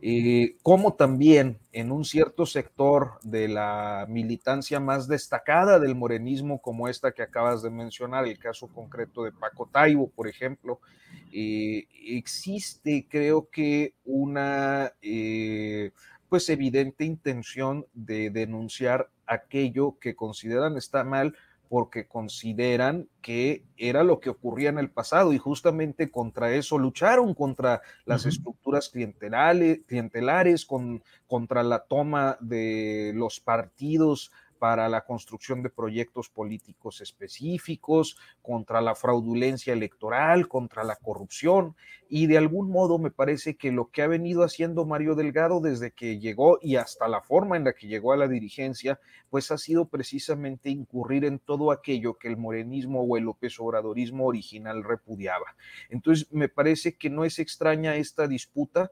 eh, como también en un cierto sector de la militancia más destacada del morenismo, como esta que acabas de mencionar, el caso concreto de Paco Taibo, por ejemplo, eh, existe, creo que, una eh, pues evidente intención de denunciar aquello que consideran está mal porque consideran que era lo que ocurría en el pasado y justamente contra eso lucharon, contra las estructuras clientelares, clientelares con, contra la toma de los partidos para la construcción de proyectos políticos específicos, contra la fraudulencia electoral, contra la corrupción. Y de algún modo me parece que lo que ha venido haciendo Mario Delgado desde que llegó y hasta la forma en la que llegó a la dirigencia, pues ha sido precisamente incurrir en todo aquello que el morenismo o el López Obradorismo original repudiaba. Entonces, me parece que no es extraña esta disputa.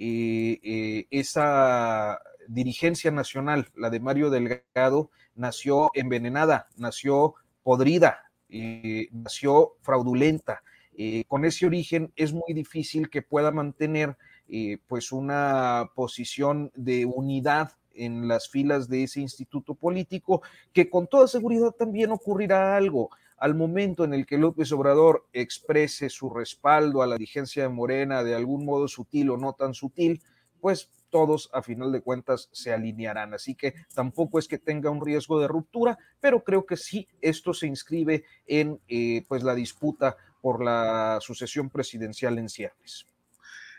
Eh, eh, esa dirigencia nacional, la de Mario Delgado, nació envenenada, nació podrida, eh, nació fraudulenta. Eh, con ese origen es muy difícil que pueda mantener eh, pues una posición de unidad en las filas de ese instituto político, que con toda seguridad también ocurrirá algo. Al momento en el que López Obrador exprese su respaldo a la dirigencia de Morena de algún modo sutil o no tan sutil, pues todos a final de cuentas se alinearán. Así que tampoco es que tenga un riesgo de ruptura, pero creo que sí esto se inscribe en eh, pues la disputa por la sucesión presidencial en ciernes.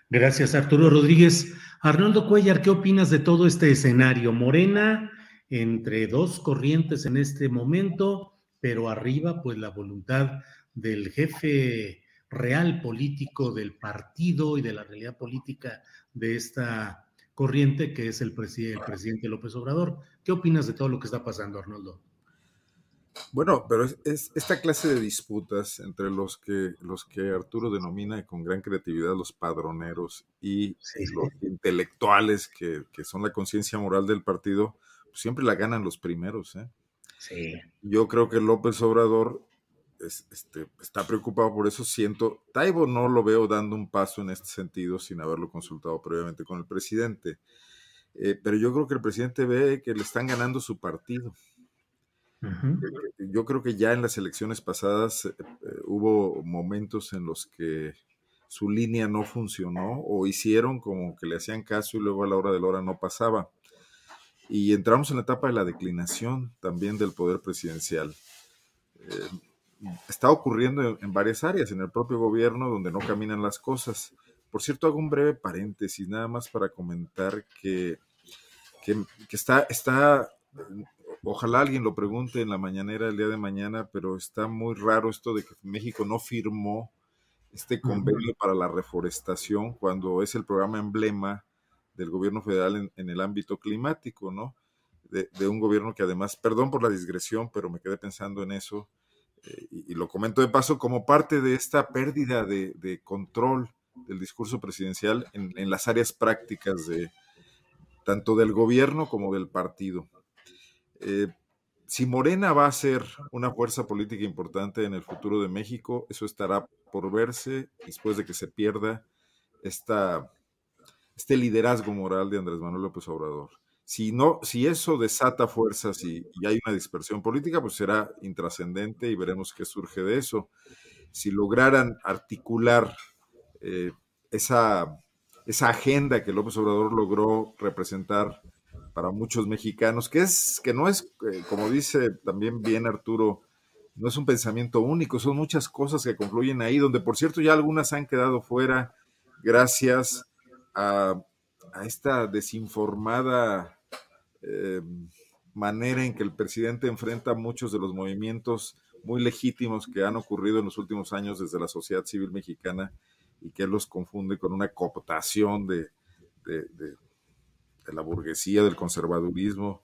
Gracias, Arturo Rodríguez. Arnoldo Cuellar, ¿qué opinas de todo este escenario? Morena entre dos corrientes en este momento, pero arriba, pues la voluntad del jefe real político del partido y de la realidad política de esta corriente que es el, presidente López Obrador. ¿Qué opinas de todo lo que está pasando, Arnoldo? Bueno, pero es, esta clase de disputas entre los que, los que Arturo denomina con gran creatividad los padroneros y los intelectuales que, son la conciencia moral del partido, pues siempre la ganan los primeros. ¿eh? Sí. Yo creo que López Obrador este, está preocupado por eso. Siento, Taibo no lo veo dando un paso en este sentido sin haberlo consultado previamente con el presidente. Eh, pero yo creo que el presidente ve que le están ganando su partido. Yo creo que ya en las elecciones pasadas eh, hubo momentos en los que su línea no funcionó o hicieron como que le hacían caso y luego a la hora de la hora no pasaba. y entramos en la etapa de la declinación también del poder presidencial. Eh, está ocurriendo en, varias áreas, en el propio gobierno, donde no caminan las cosas. Por cierto, hago un breve paréntesis, nada más para comentar que, que, está, está, ojalá alguien lo pregunte en la mañanera el día de mañana, pero está muy raro esto de que México no firmó este convenio para la reforestación cuando es el programa emblema del gobierno federal en, el ámbito climático, ¿no? De, un gobierno que además, perdón por la digresión, pero me quedé pensando en eso, eh, y, lo comento de paso, como parte de esta pérdida de, control del discurso presidencial en, las áreas prácticas de tanto del gobierno como del partido. Eh, si Morena va a ser una fuerza política importante en el futuro de México, eso estará por verse después de que se pierda esta este liderazgo moral de Andrés Manuel López Obrador. Si, no, si eso desata fuerzas y, hay una dispersión política, pues será intrascendente y veremos qué surge de eso. Si lograran articular eh, esa, esa agenda que López Obrador logró representar para muchos mexicanos, que es que no es, eh, como dice también bien Arturo, no es un pensamiento único, son muchas cosas que confluyen ahí, donde por cierto ya algunas han quedado fuera gracias a, esta desinformada eh, manera en que el presidente enfrenta muchos de los movimientos muy legítimos que han ocurrido en los últimos años desde la sociedad civil mexicana y que él los confunde con una cooptación de, la burguesía, del conservadurismo,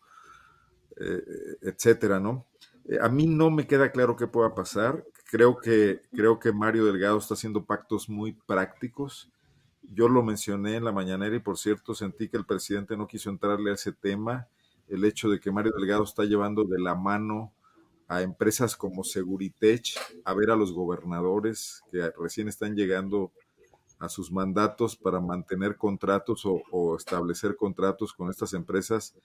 eh, etcétera, ¿no? Eh, a mí no me queda claro qué pueda pasar. Creo que, creo que Mario Delgado está haciendo pactos muy prácticos yo lo mencioné en la mañanera y por cierto sentí que el presidente no quiso entrarle a ese tema, el hecho de que Mario Delgado está llevando de la mano a empresas como Seguritech a ver a los gobernadores que recién están llegando a sus mandatos para mantener contratos o, establecer contratos con estas empresas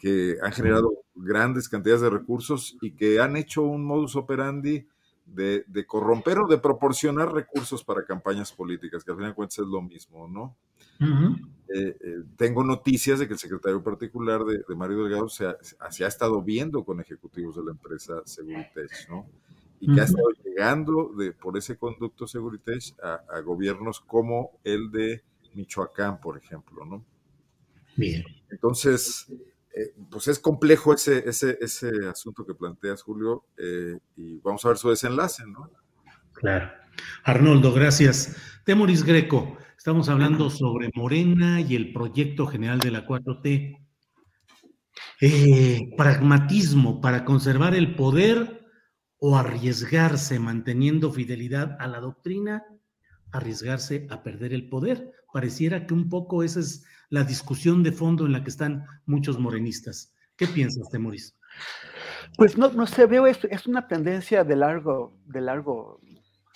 que han generado grandes cantidades de recursos y que han hecho un modus operandi de, corromper o de proporcionar recursos para campañas políticas, que al final de cuentas es lo mismo, ¿no? Eh, eh, tengo noticias de que el secretario particular de, Mario Delgado se ha, se ha, estado viendo con ejecutivos de la empresa Seguritech, ¿no? Y que ha estado llegando de, por ese conducto Seguritech a, gobiernos como el de Michoacán, por ejemplo, ¿no? Bien. Entonces, eh, pues es complejo ese, ese, ese asunto que planteas, Julio, eh, y vamos a ver su desenlace, ¿no? Claro. Arnoldo, gracias. Temoris Greco, estamos hablando sobre Morena y el proyecto general de la 4T. Eh, pragmatismo para conservar el poder o arriesgarse manteniendo fidelidad a la doctrina, arriesgarse a perder el poder. Pareciera que un poco esa es la discusión de fondo en la que están muchos morenistas. ¿Qué piensas, Temoris? Pues no, no sé, veo, es, es una tendencia de largo, de largo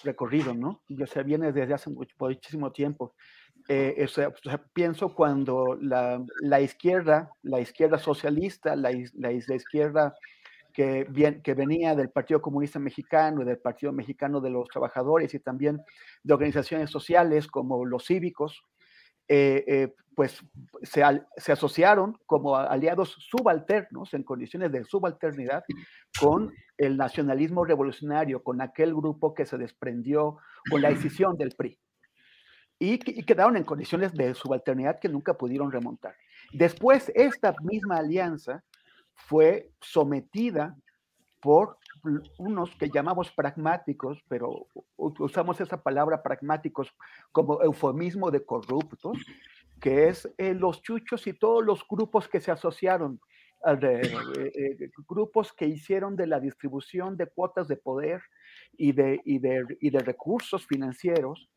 recorrido, ¿no? O sea, viene desde hace muchísimo tiempo. Eh, pienso cuando la, la, izquierda, la izquierda socialista, la, la, izquierda que, venía del Partido Comunista Mexicano y del Partido Mexicano de los Trabajadores y también de organizaciones sociales como los cívicos, eh, eh, pues se, asociaron como aliados subalternos, en condiciones de subalternidad, con el nacionalismo revolucionario, con aquel grupo que se desprendió con la decisión del PRI. Y quedaron en condiciones de subalternidad que nunca pudieron remontar. Después, esta misma alianza fue sometida por unos que llamamos pragmáticos, pero usamos esa palabra pragmáticos como eufemismo de corruptos, que es eh, los chuchos y todos los grupos que se asociaron eh, eh, grupos que hicieron de la distribución de cuotas de poder y de, y de, y de recursos financieros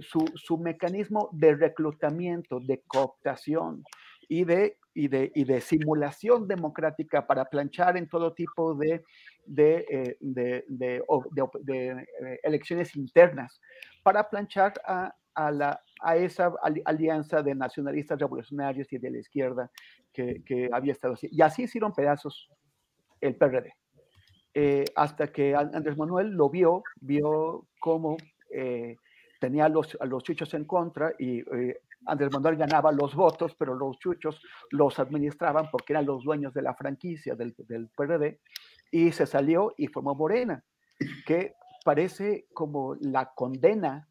su, su, mecanismo de reclutamiento, de cooptación y de, y de, y de simulación democrática para planchar en todo tipo de de, de, de, elecciones internas para planchar a, a, la, a esa alianza de nacionalistas revolucionarios y de la izquierda que, que había estado así. Y así hicieron pedazos el PRD. Eh, hasta que Andrés Manuel lo vio, vio cómo eh, tenía a los, a los chuchos en contra y eh, Andrés Manuel ganaba los votos, pero los chuchos los administraban porque eran los dueños de la franquicia del, del PRD y se salió y formó Morena, que parece como la condena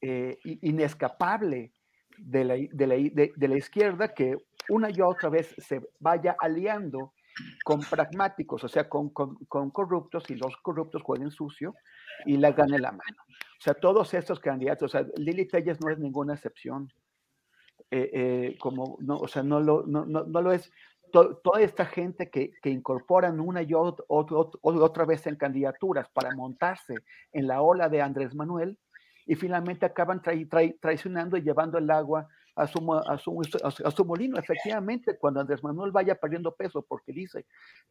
eh, inescapable de la, de, la, de la, izquierda que una y otra vez se vaya aliando con pragmáticos, o sea, con, con, corruptos y los corruptos jueguen sucio y la gane la mano. O sea, todos estos candidatos, o sea, Lili Telles no es ninguna excepción. Eh, eh, como, o sea, no lo, no, no, no lo es. toda esta gente que, que incorporan una y otra, otra vez en candidaturas para montarse en la ola de Andrés Manuel y finalmente acaban traicionando y llevando el agua a su, a, su, a su, molino. Efectivamente, cuando Andrés Manuel vaya perdiendo peso porque dice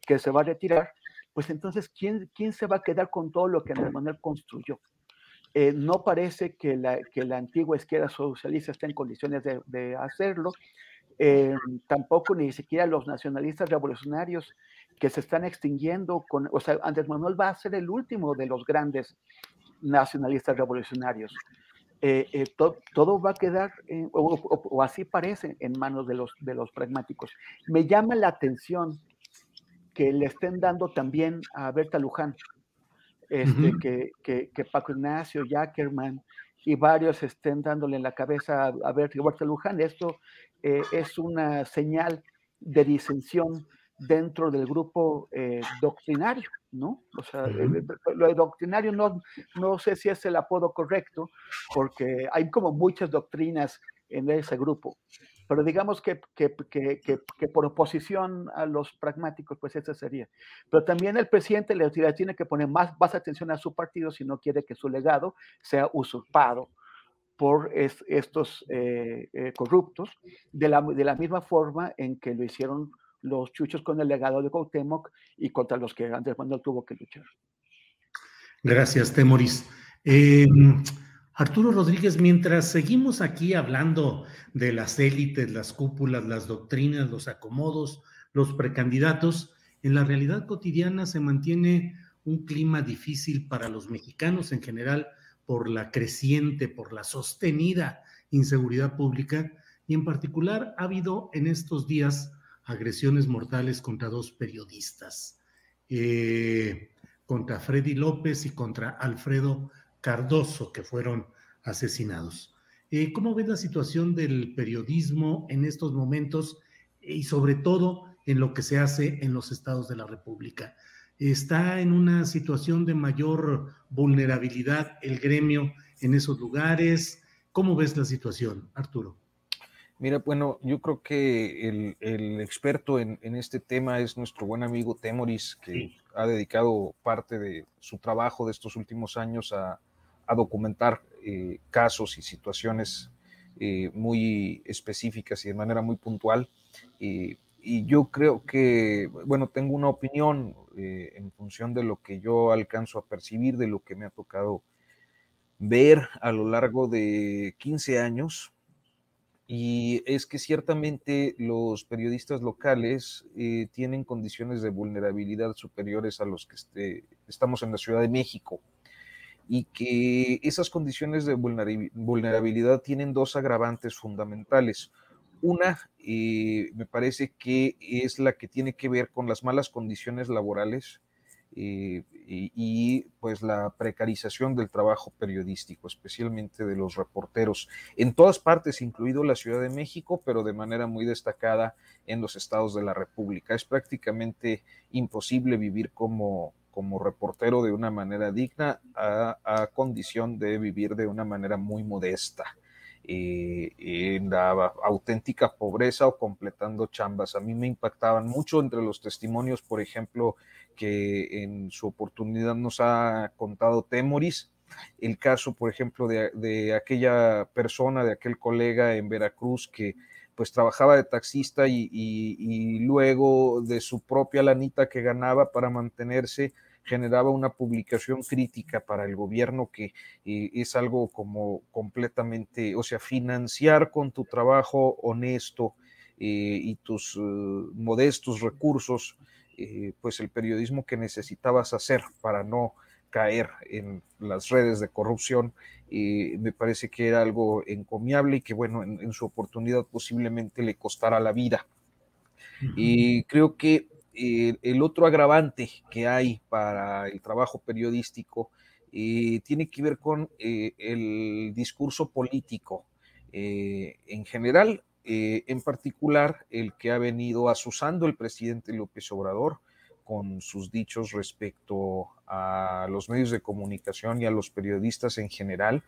que se va a retirar, pues entonces, ¿quién, quién se va a quedar con todo lo que Andrés Manuel construyó? Eh, no parece que la, que la antigua izquierda socialista esté en condiciones de, hacerlo. Eh, tampoco ni siquiera los nacionalistas revolucionarios que se están extinguiendo. Con, o sea, Andrés Manuel va a ser el último de los grandes nacionalistas revolucionarios. Eh, to, todo va a quedar, o, o, o, así parece, en manos de los, de los pragmáticos. Me llama la atención que le estén dando también a Berta Luján, este, uh -huh. que, que, que, Paco Ignacio, Jackerman y varios estén dándole en la cabeza a, a Berta, Luján. Esto eh, es una señal de disensión dentro del grupo eh, doctrinario, ¿no? O sea, -huh. lo de doctrinario no, no sé si es el apodo correcto, porque hay como muchas doctrinas en ese grupo, pero digamos que, que, que, que, por oposición a los pragmáticos, pues ese sería. Pero también el presidente le, tiene que poner más, más atención a su partido si no quiere que su legado sea usurpado por es, estos eh, eh, corruptos, de la, de la misma forma en que lo hicieron los chuchos con el legado de Cuauhtémoc y contra los que Andrés Manuel tuvo que luchar. Gracias, Temoris. Eh, Arturo Rodríguez, mientras seguimos aquí hablando de las élites, las cúpulas, las doctrinas, los acomodos, los precandidatos, en la realidad cotidiana se mantiene un clima difícil para los mexicanos en general por la creciente, por la sostenida inseguridad pública y en particular ha habido en estos días agresiones mortales contra dos periodistas, eh, contra Freddy López y contra Alfredo Cardoso, que fueron asesinados. Eh, ¿Cómo ves la situación del periodismo en estos momentos y sobre todo en lo que se hace en los estados de la República? ¿Está en una situación de mayor vulnerabilidad el gremio en esos lugares? ¿Cómo ves la situación, Arturo? Mira, bueno, yo creo que el, el experto en, en, este tema es nuestro buen amigo Temoris, que sí. ha dedicado parte de su trabajo de estos últimos años a, a documentar eh, casos y situaciones eh, muy específicas y de manera muy puntual. Y yo creo que, bueno, tengo una opinión eh, en función de lo que yo alcanzo a percibir, de lo que me ha tocado ver a lo largo de 15 años y es que ciertamente los periodistas locales eh, tienen condiciones de vulnerabilidad superiores a los que este, estamos en la Ciudad de México y que esas condiciones de vulnerabilidad tienen dos agravantes fundamentales. Una, eh, me parece que es la que tiene que ver con las malas condiciones laborales eh, y, y, pues la precarización del trabajo periodístico, especialmente de los reporteros, en todas partes, incluido la Ciudad de México, pero de manera muy destacada en los estados de la República. Es prácticamente imposible vivir como, como reportero de una manera digna a, a condición de vivir de una manera muy modesta. Eh, en la auténtica pobreza o completando chambas. A mí me impactaban mucho entre los testimonios, por ejemplo, que en su oportunidad nos ha contado Temoris, el caso, por ejemplo, de, de aquella persona, de aquel colega en Veracruz que pues trabajaba de taxista y, luego de su propia lanita que ganaba para mantenerse, generaba una publicación crítica para el gobierno que eh, es algo como completamente, o sea, financiar con tu trabajo honesto eh, y tus uh, modestos recursos, eh, pues el periodismo que necesitabas hacer para no caer en las redes de corrupción. y me parece que era algo encomiable y que, bueno, en, su oportunidad posiblemente le costara la vida. Y creo que eh, el otro agravante que hay para el trabajo periodístico eh, tiene que ver con eh, el discurso político en general, en particular el que ha venido asusando el presidente López Obrador con sus dichos respecto a los medios de comunicación y a los periodistas en general.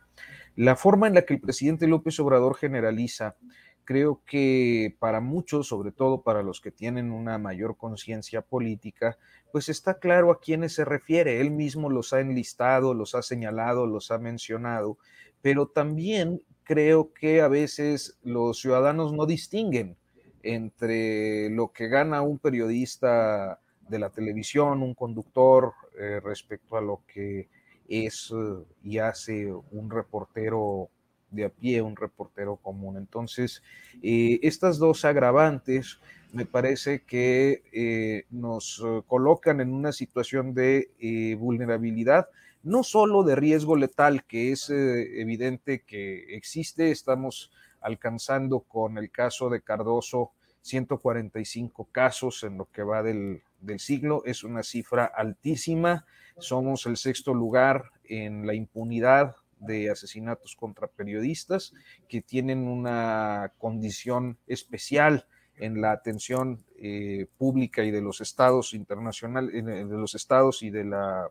La forma en la que el presidente López Obrador generaliza, creo que para muchos, sobre todo para los que tienen una mayor conciencia política, pues está claro a quiénes se refiere. Él mismo los ha enlistado, los ha señalado, los ha mencionado, pero también creo que a veces los ciudadanos no distinguen entre lo que gana un periodista de la televisión, un conductor, eh, respecto a lo que es eh, y hace un reportero de a pie, un reportero común. Entonces, eh, estas dos agravantes me parece que nos colocan en una situación de vulnerabilidad, no solo de riesgo letal, que es evidente que existe, estamos alcanzando con el caso de Cardoso 145 casos en lo que va del, siglo, es una cifra altísima. Somos el sexto lugar en la impunidad de asesinatos contra periodistas que tienen una condición especial en la atención eh, pública y de los estados internacionales, de los estados y de, la,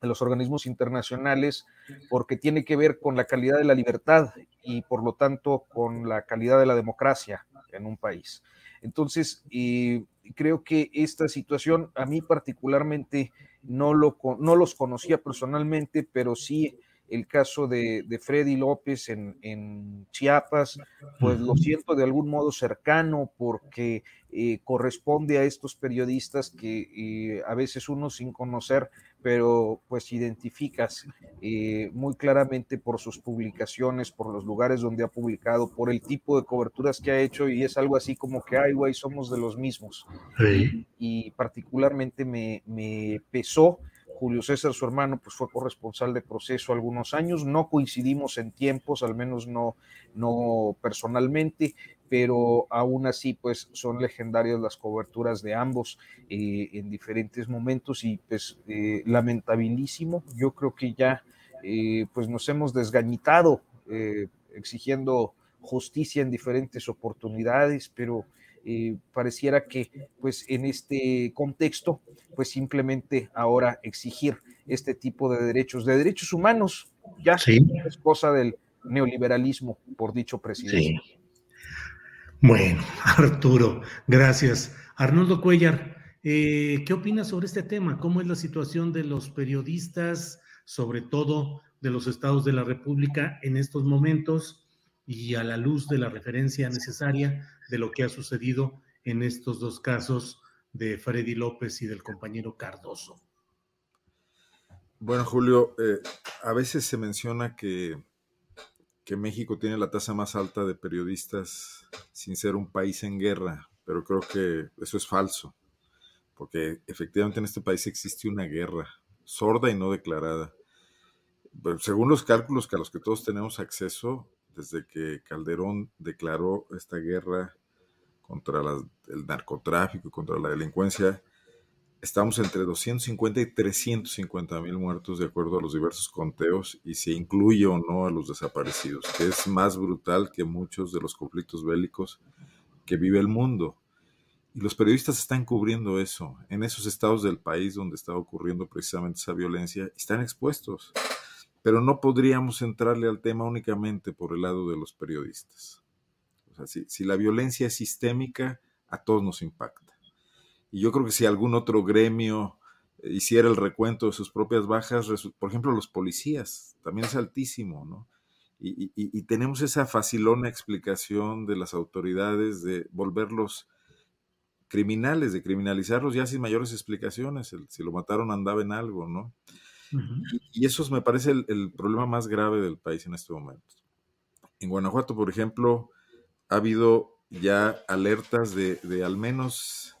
de los organismos internacionales, porque tiene que ver con la calidad de la libertad y por lo tanto con la calidad de la democracia en un país. Entonces, eh, creo que esta situación a mí particularmente no, lo, no los conocía personalmente, pero sí el caso de, Freddy López en, Chiapas, pues lo siento de algún modo cercano porque eh, corresponde a estos periodistas que eh, a veces uno sin conocer pero pues identificas eh, muy claramente por sus publicaciones, por los lugares donde ha publicado, por el tipo de coberturas que ha hecho y es algo así como que, ay, güey, somos de los mismos. Y, particularmente me, me pesó. Julio César, su hermano, pues fue corresponsal de proceso algunos años, no coincidimos en tiempos, al menos no, no personalmente, pero aún así pues son legendarias las coberturas de ambos eh, en diferentes momentos y pues eh, lamentabilísimo, yo creo que ya eh, pues nos hemos desgañitado exigiendo justicia en diferentes oportunidades, pero pareciera que pues en este contexto pues simplemente ahora exigir este tipo de derechos, de derechos humanos, ya es cosa del neoliberalismo, por dicho presidente. Bueno, Arturo, gracias. Arnoldo Cuellar, eh, ¿qué opinas sobre este tema? ¿Cómo es la situación de los periodistas, sobre todo de los estados de la República en estos momentos y a la luz de la referencia necesaria de lo que ha sucedido en estos dos casos de Freddy López y del compañero Cardoso? Bueno, Julio, eh, a veces se menciona que que México tiene la tasa más alta de periodistas sin ser un país en guerra, pero creo que eso es falso, porque efectivamente en este país existe una guerra sorda y no declarada. según los cálculos que a los que todos tenemos acceso, desde que Calderón declaró esta guerra contra el narcotráfico y contra la delincuencia, estamos entre 250 y 350 mil muertos de acuerdo a los diversos conteos y se incluye o no a los desaparecidos, que es más brutal que muchos de los conflictos bélicos que vive el mundo. Y los periodistas están cubriendo eso. En esos estados del país donde está ocurriendo precisamente esa violencia, están expuestos. Pero no podríamos entrarle al tema únicamente por el lado de los periodistas. Sea, si, si la violencia es sistémica, a todos nos impacta. Y yo creo que si algún otro gremio eh, hiciera el recuento de sus propias bajas, por ejemplo, los policías, también es altísimo, ¿no? Y, tenemos esa facilona explicación de las autoridades de volverlos criminales, de criminalizarlos ya sin mayores explicaciones. si lo mataron andaba en algo, ¿no? y, eso me parece el, problema más grave del país en este momento. En Guanajuato, por ejemplo, ha habido ya alertas de, de al menos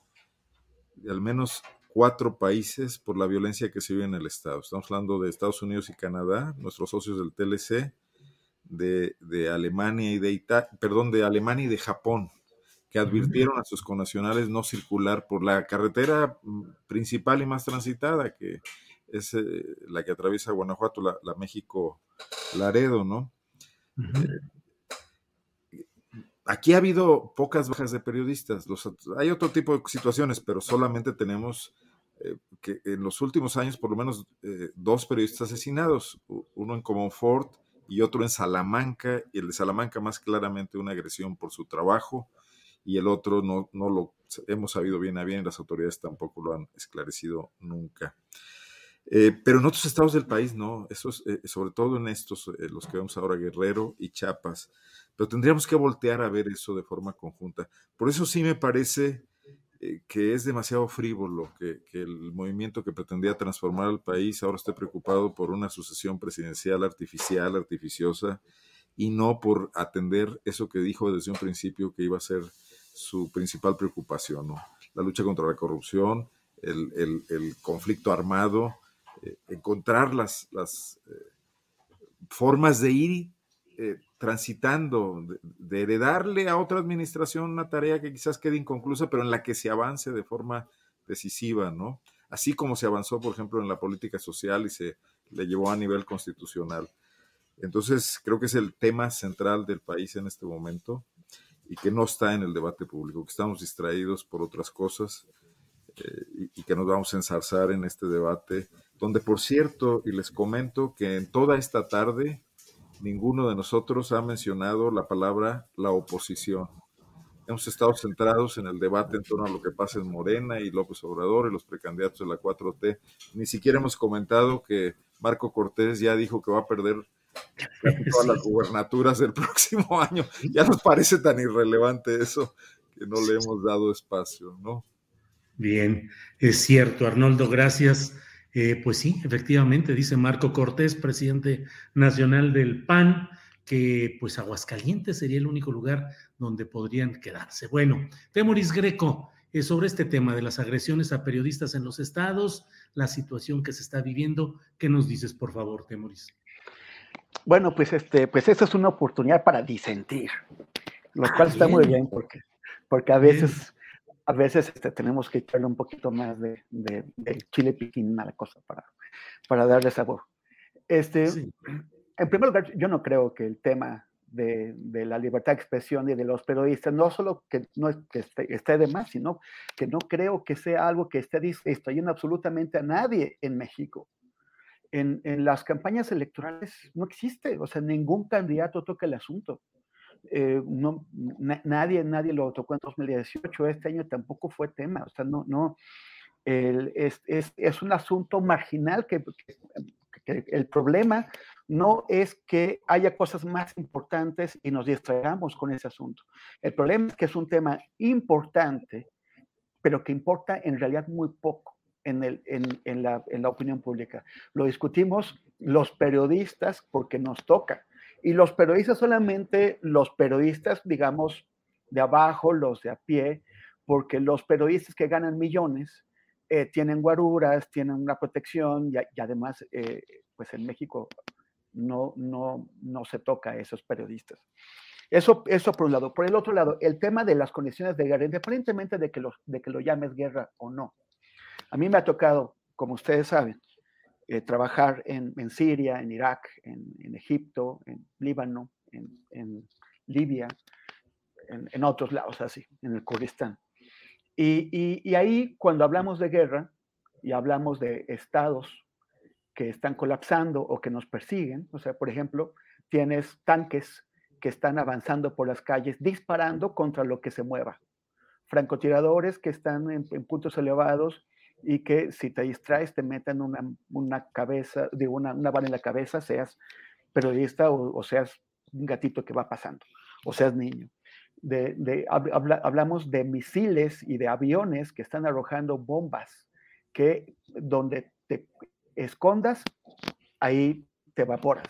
al menos cuatro países por la violencia que se vive en el Estado. Estamos hablando de Estados Unidos y Canadá, nuestros socios del TLC, de, de Alemania y de Italia, perdón, de Alemania y de Japón, que advirtieron a sus connacionales no circular por la carretera mm, principal y más transitada, que es eh, la que atraviesa Guanajuato, la, la México Laredo, ¿no? Eh, aquí ha habido pocas bajas de periodistas. Los, hay otro tipo de situaciones, pero solamente tenemos eh, que en los últimos años por lo menos dos periodistas asesinados, uno en Comonfort y otro en Salamanca, y el de Salamanca más claramente una agresión por su trabajo, y el otro no, no lo hemos sabido bien a bien, las autoridades tampoco lo han esclarecido nunca. Eh, pero en otros estados del país no, eso eh, sobre todo en estos, eh, los que vemos ahora, Guerrero y Chiapas. Pero tendríamos que voltear a ver eso de forma conjunta. Por eso sí me parece que es demasiado frívolo que, que, el movimiento que pretendía transformar al país ahora esté preocupado por una sucesión presidencial artificial, artificiosa, y no por atender eso que dijo desde un principio que iba a ser su principal preocupación, ¿no? La lucha contra la corrupción, el, el conflicto armado, eh, encontrar las, las eh, formas de ir eh, transitando, de, de, heredarle a otra administración una tarea que quizás quede inconclusa, pero en la que se avance de forma decisiva, ¿no? Así como se avanzó, por ejemplo, en la política social y se le llevó a nivel constitucional. Entonces, creo que es el tema central del país en este momento y que no está en el debate público, que estamos distraídos por otras cosas y, y, que nos vamos a ensarzar en este debate, donde por cierto, y les comento que en toda esta tarde ninguno de nosotros ha mencionado la palabra la oposición. Hemos estado centrados en el debate en torno a lo que pasa en Morena y López Obrador y los precandidatos de la 4T. Ni siquiera hemos comentado que Marco Cortés ya dijo que va a perder todas las gubernaturas del próximo año. Ya nos parece tan irrelevante eso que no le hemos dado espacio, ¿no? Bien, es cierto, Arnoldo, gracias. Eh, pues sí, efectivamente, dice Marco Cortés, presidente nacional del PAN, que pues Aguascalientes sería el único lugar donde podrían quedarse. Bueno, Temoris Greco, eh, sobre este tema de las agresiones a periodistas en los estados, la situación que se está viviendo, ¿qué nos dices, por favor, Temoris? Bueno, pues este, pues esta es una oportunidad para disentir, lo cual está muy bien porque, porque a veces, a veces este, tenemos que echarle un poquito más de, de, de, chile piquín a la cosa para, para darle sabor. Este, sí. En primer lugar, yo no creo que el tema de, de, la libertad de expresión y de los periodistas, no solo que no que esté, esté, de más, sino que no creo que sea algo que esté distrayendo absolutamente a nadie en México en, en, las campañas electorales no existe, o sea, ningún candidato toca el asunto. Eh, no, na, nadie, nadie lo tocó en 2018, este año tampoco fue tema, o sea, no, no, es, es, es, un asunto marginal que, el problema no es que haya cosas más importantes y nos distraigamos con ese asunto. El problema es que es un tema importante, pero que importa en realidad muy poco en, el, en, la, en, la, opinión pública. Lo discutimos los periodistas porque nos toca. Y los periodistas solamente, los periodistas, digamos, de abajo, los de a pie, porque los periodistas que ganan millones eh, tienen guaruras, tienen una protección y, además, eh, pues en México no, no, no se toca a esos periodistas. Eso, eso por un lado. Por el otro lado, el tema de las condiciones de guerra, independientemente de que lo, de que lo llames guerra o no, a mí me ha tocado, como ustedes saben, eh, trabajar en, en, Siria, en Irak, en, en Egipto, en Líbano, en, en Libia, en, otros lados así, en el Kurdistán. Y, y, ahí, cuando hablamos de guerra y hablamos de estados que están colapsando o que nos persiguen, o sea, por ejemplo, tienes tanques que están avanzando por las calles disparando contra lo que se mueva, francotiradores que están en puntos elevados y que si te distraes te meten una, una cabeza, digo, una, una bala en la cabeza, seas periodista o, o, seas un gatito que va pasando, o seas niño. De, de, habla, hablamos de misiles y de aviones que están arrojando bombas que donde te escondas, ahí te evaporas.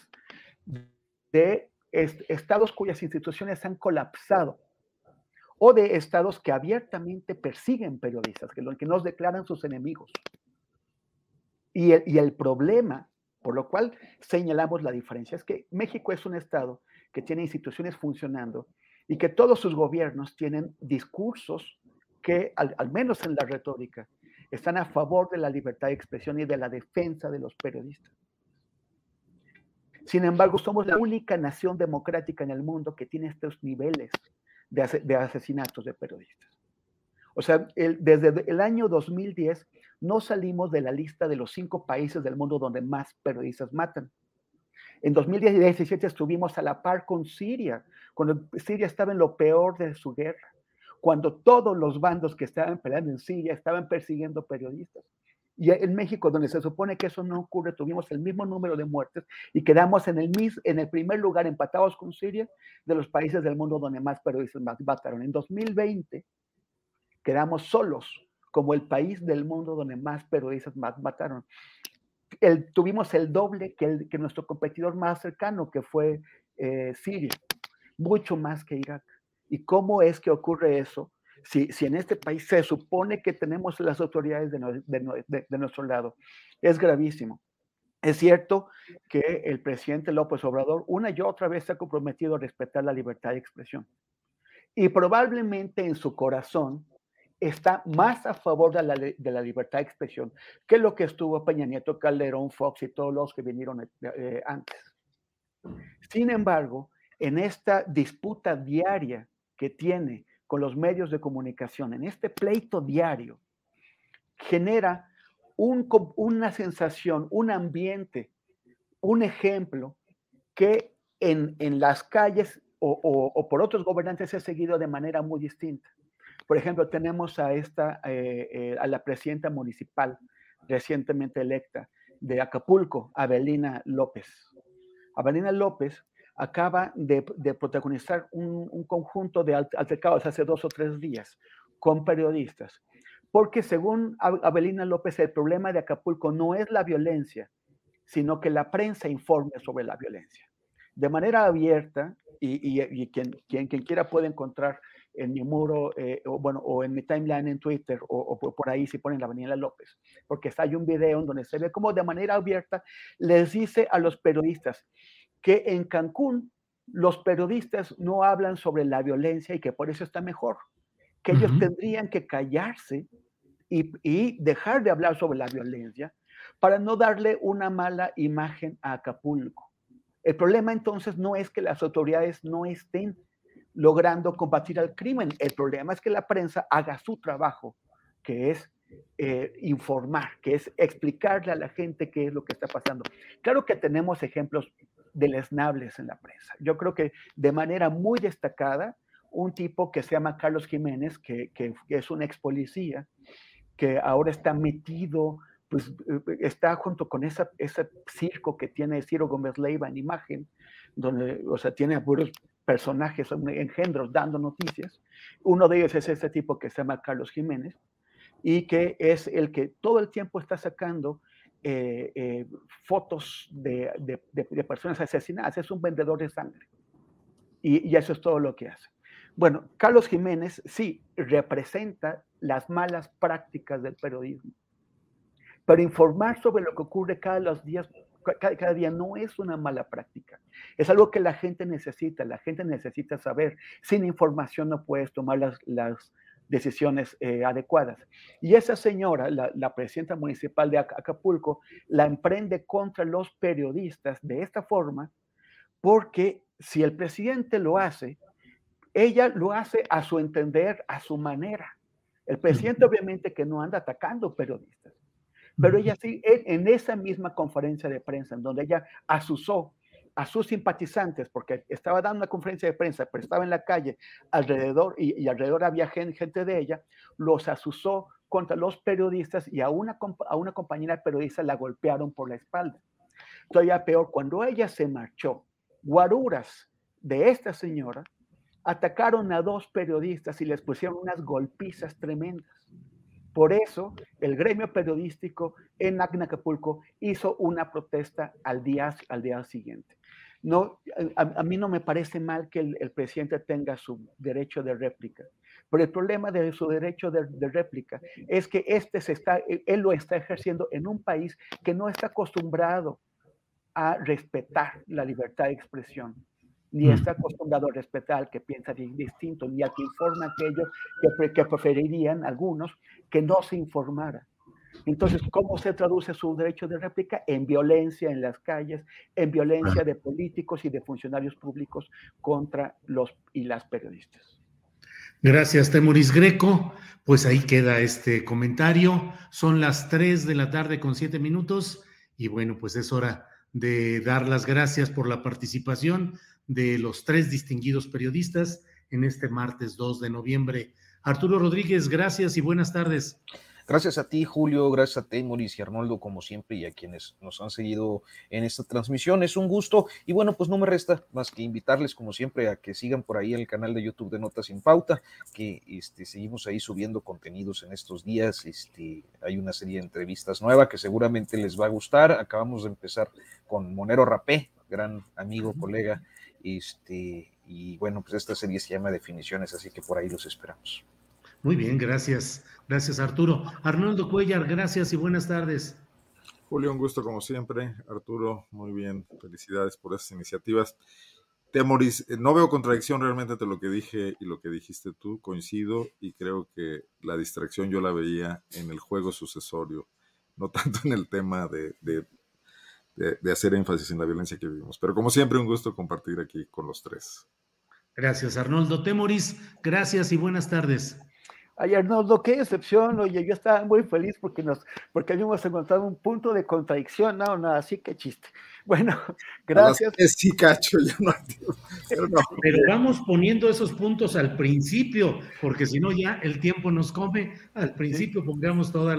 De est estados cuyas instituciones han colapsado o de estados que abiertamente persiguen periodistas, que, que nos declaran sus enemigos. Y el, y el problema, por lo cual señalamos la diferencia, es que México es un estado que tiene instituciones funcionando y que todos sus gobiernos tienen discursos que, al, al, menos en la retórica, están a favor de la libertad de expresión y de la defensa de los periodistas. Sin embargo, somos la única nación democrática en el mundo que tiene estos niveles de, asesinatos de periodistas. O sea, desde el año 2010 no salimos de la lista de los cinco países del mundo donde más periodistas matan. En 2017 estuvimos a la par con Siria, cuando Siria estaba en lo peor de su guerra, cuando todos los bandos que estaban peleando en Siria estaban persiguiendo periodistas. Y en México, donde se supone que eso no ocurre, tuvimos el mismo número de muertes y quedamos en el, en el primer lugar, empatados con Siria, de los países del mundo donde más periodistas mataron. En 2020 quedamos solos como el país del mundo donde más periodistas mataron. El, tuvimos el doble que, el, que, nuestro competidor más cercano, que fue eh, Siria, mucho más que Irak. ¿Y cómo es que ocurre eso? Si, si en este país se supone que tenemos las autoridades de, de, de, de nuestro lado. Es gravísimo. Es cierto que el presidente López Obrador una y otra vez se ha comprometido a respetar la libertad de expresión. Y probablemente en su corazón está más a favor de la, de la libertad de expresión que lo que estuvo Peña Nieto, Calderón, Fox y todos los que vinieron eh, antes. Sin embargo, en esta disputa diaria que tiene con los medios de comunicación, en este pleito diario, genera un, una sensación, un ambiente, un ejemplo que en, en las calles o, por otros gobernantes se ha seguido de manera muy distinta. Por ejemplo, tenemos a, esta, eh, eh, a la presidenta municipal recientemente electa de Acapulco, Abelina López. Abelina López acaba de, protagonizar un, un, conjunto de altercados hace dos o tres días con periodistas, porque según Abelina López, el problema de Acapulco no es la violencia, sino que la prensa informe sobre la violencia. De manera abierta, y, quien, quien, quien, quiera puede encontrar en mi muro, eh, o, bueno, o en mi timeline en Twitter, o, por ahí si ponen la Avenida López, porque está hay un video en donde se ve como de manera abierta les dice a los periodistas, que en Cancún los periodistas no hablan sobre la violencia y que por eso está mejor, que uh -huh. ellos tendrían que callarse y, y, dejar de hablar sobre la violencia para no darle una mala imagen a Acapulco. El problema entonces no es que las autoridades no estén logrando combatir al crimen, el problema es que la prensa haga su trabajo, que es eh, informar, que es explicarle a la gente qué es lo que está pasando. Claro que tenemos ejemplos deleznables en la prensa. Yo creo que de manera muy destacada, un tipo que se llama Carlos Jiménez, que, que, es un ex policía, que ahora está metido, pues está junto con esa, ese circo que tiene Ciro Gómez Leiva en imagen, donde, o sea, tiene a puros personajes, engendros dando noticias. Uno de ellos es ese tipo que se llama Carlos Jiménez y que es el que todo el tiempo está sacando eh, eh, fotos de, de, personas asesinadas, es un vendedor de sangre. Y, y, eso es todo lo que hace. Bueno, Carlos Jiménez sí representa las malas prácticas del periodismo, pero informar sobre lo que ocurre cada, los días, cada, día no es una mala práctica, es algo que la gente necesita, la gente necesita saber. Sin información no puedes tomar las decisiones eh, adecuadas. Y esa señora, la, la, presidenta municipal de Acapulco, la emprende contra los periodistas de esta forma, porque si el presidente lo hace, ella lo hace a su entender, a su manera. El presidente obviamente que no anda atacando periodistas, pero ella sí, en esa misma conferencia de prensa, en donde ella asusó a sus simpatizantes, porque estaba dando una conferencia de prensa, pero estaba en la calle alrededor y, alrededor había gente, gente, de ella, los asusó contra los periodistas y a una, a una compañera periodista la golpearon por la espalda. Todavía peor, cuando ella se marchó, guaruras de esta señora atacaron a dos periodistas y les pusieron unas golpizas tremendas. Por eso, el gremio periodístico en Acapulco hizo una protesta al día, al día siguiente. No, a, a, mí no me parece mal que el, el, presidente tenga su derecho de réplica, Pero el problema de su derecho de, réplica es que este se está, él lo está ejerciendo en un país que no está acostumbrado a respetar la libertad de expresión, ni mm. está acostumbrado a respetar al que piensa distinto, ni al que informa aquello que, que preferirían algunos que no se informara. Entonces, ¿cómo se traduce su derecho de réplica? En violencia en las calles, en violencia de políticos y de funcionarios públicos contra los y las periodistas. Gracias, Temoris Greco. Pues ahí queda este comentario. Son las 3 de la tarde con 7 minutos y bueno, pues es hora de dar las gracias por la participación de los tres distinguidos periodistas en este martes 2 de noviembre. Arturo Rodríguez, gracias y buenas tardes. Gracias a ti, Julio, gracias a Temoris y Arnoldo, como siempre, y a quienes nos han seguido en esta transmisión. Es un gusto. Y bueno, pues no me resta más que invitarles, como siempre, a que sigan por ahí el canal de YouTube de Notas sin Pauta, que este, seguimos ahí subiendo contenidos en estos días. Este, hay una serie de entrevistas nueva que seguramente les va a gustar. Acabamos de empezar con Monero Rapé, gran amigo, colega. Este, y bueno, pues esta serie se llama Definiciones, así que por ahí los esperamos. Muy bien, gracias. Gracias, Arturo. Arnoldo Cuellar, gracias y buenas tardes. Julio, un gusto como siempre. Arturo, muy bien. Felicidades por esas iniciativas. Temoris, eh, no veo contradicción realmente entre lo que dije y lo que dijiste tú. Coincido y creo que la distracción yo la veía en el juego sucesorio, no tanto en el tema de, de, de hacer énfasis en la violencia que vivimos. Pero como siempre, un gusto compartir aquí con los tres. Gracias, Arnoldo. Temoris, gracias y buenas tardes. Ay, Arnoldo, qué excepción, oye, yo estaba muy feliz porque nos, porque habíamos encontrado un punto de contradicción, no, no, así que chiste. Bueno, gracias. Sí, cacho, ya no, pero, no. pero vamos poniendo esos puntos al principio, porque si no ya el tiempo nos come. Al principio pongamos todos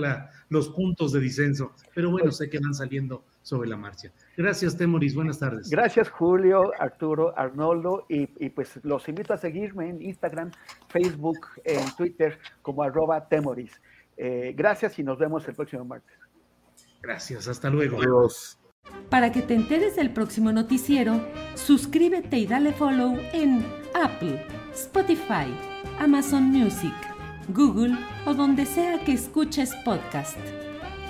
los puntos de disenso, pero bueno, sé que van saliendo sobre la marcha. Gracias, Temoris. Buenas tardes. Gracias, Julio, Arturo, Arnoldo. Y, pues los invito a seguirme en Instagram, Facebook, en Twitter como arroba Temoris. Eh, gracias y nos vemos el próximo martes. Gracias, hasta luego. Adiós. Para que te enteres del próximo noticiero, suscríbete y dale follow en Apple, Spotify, Amazon Music, Google o donde sea que escuches podcast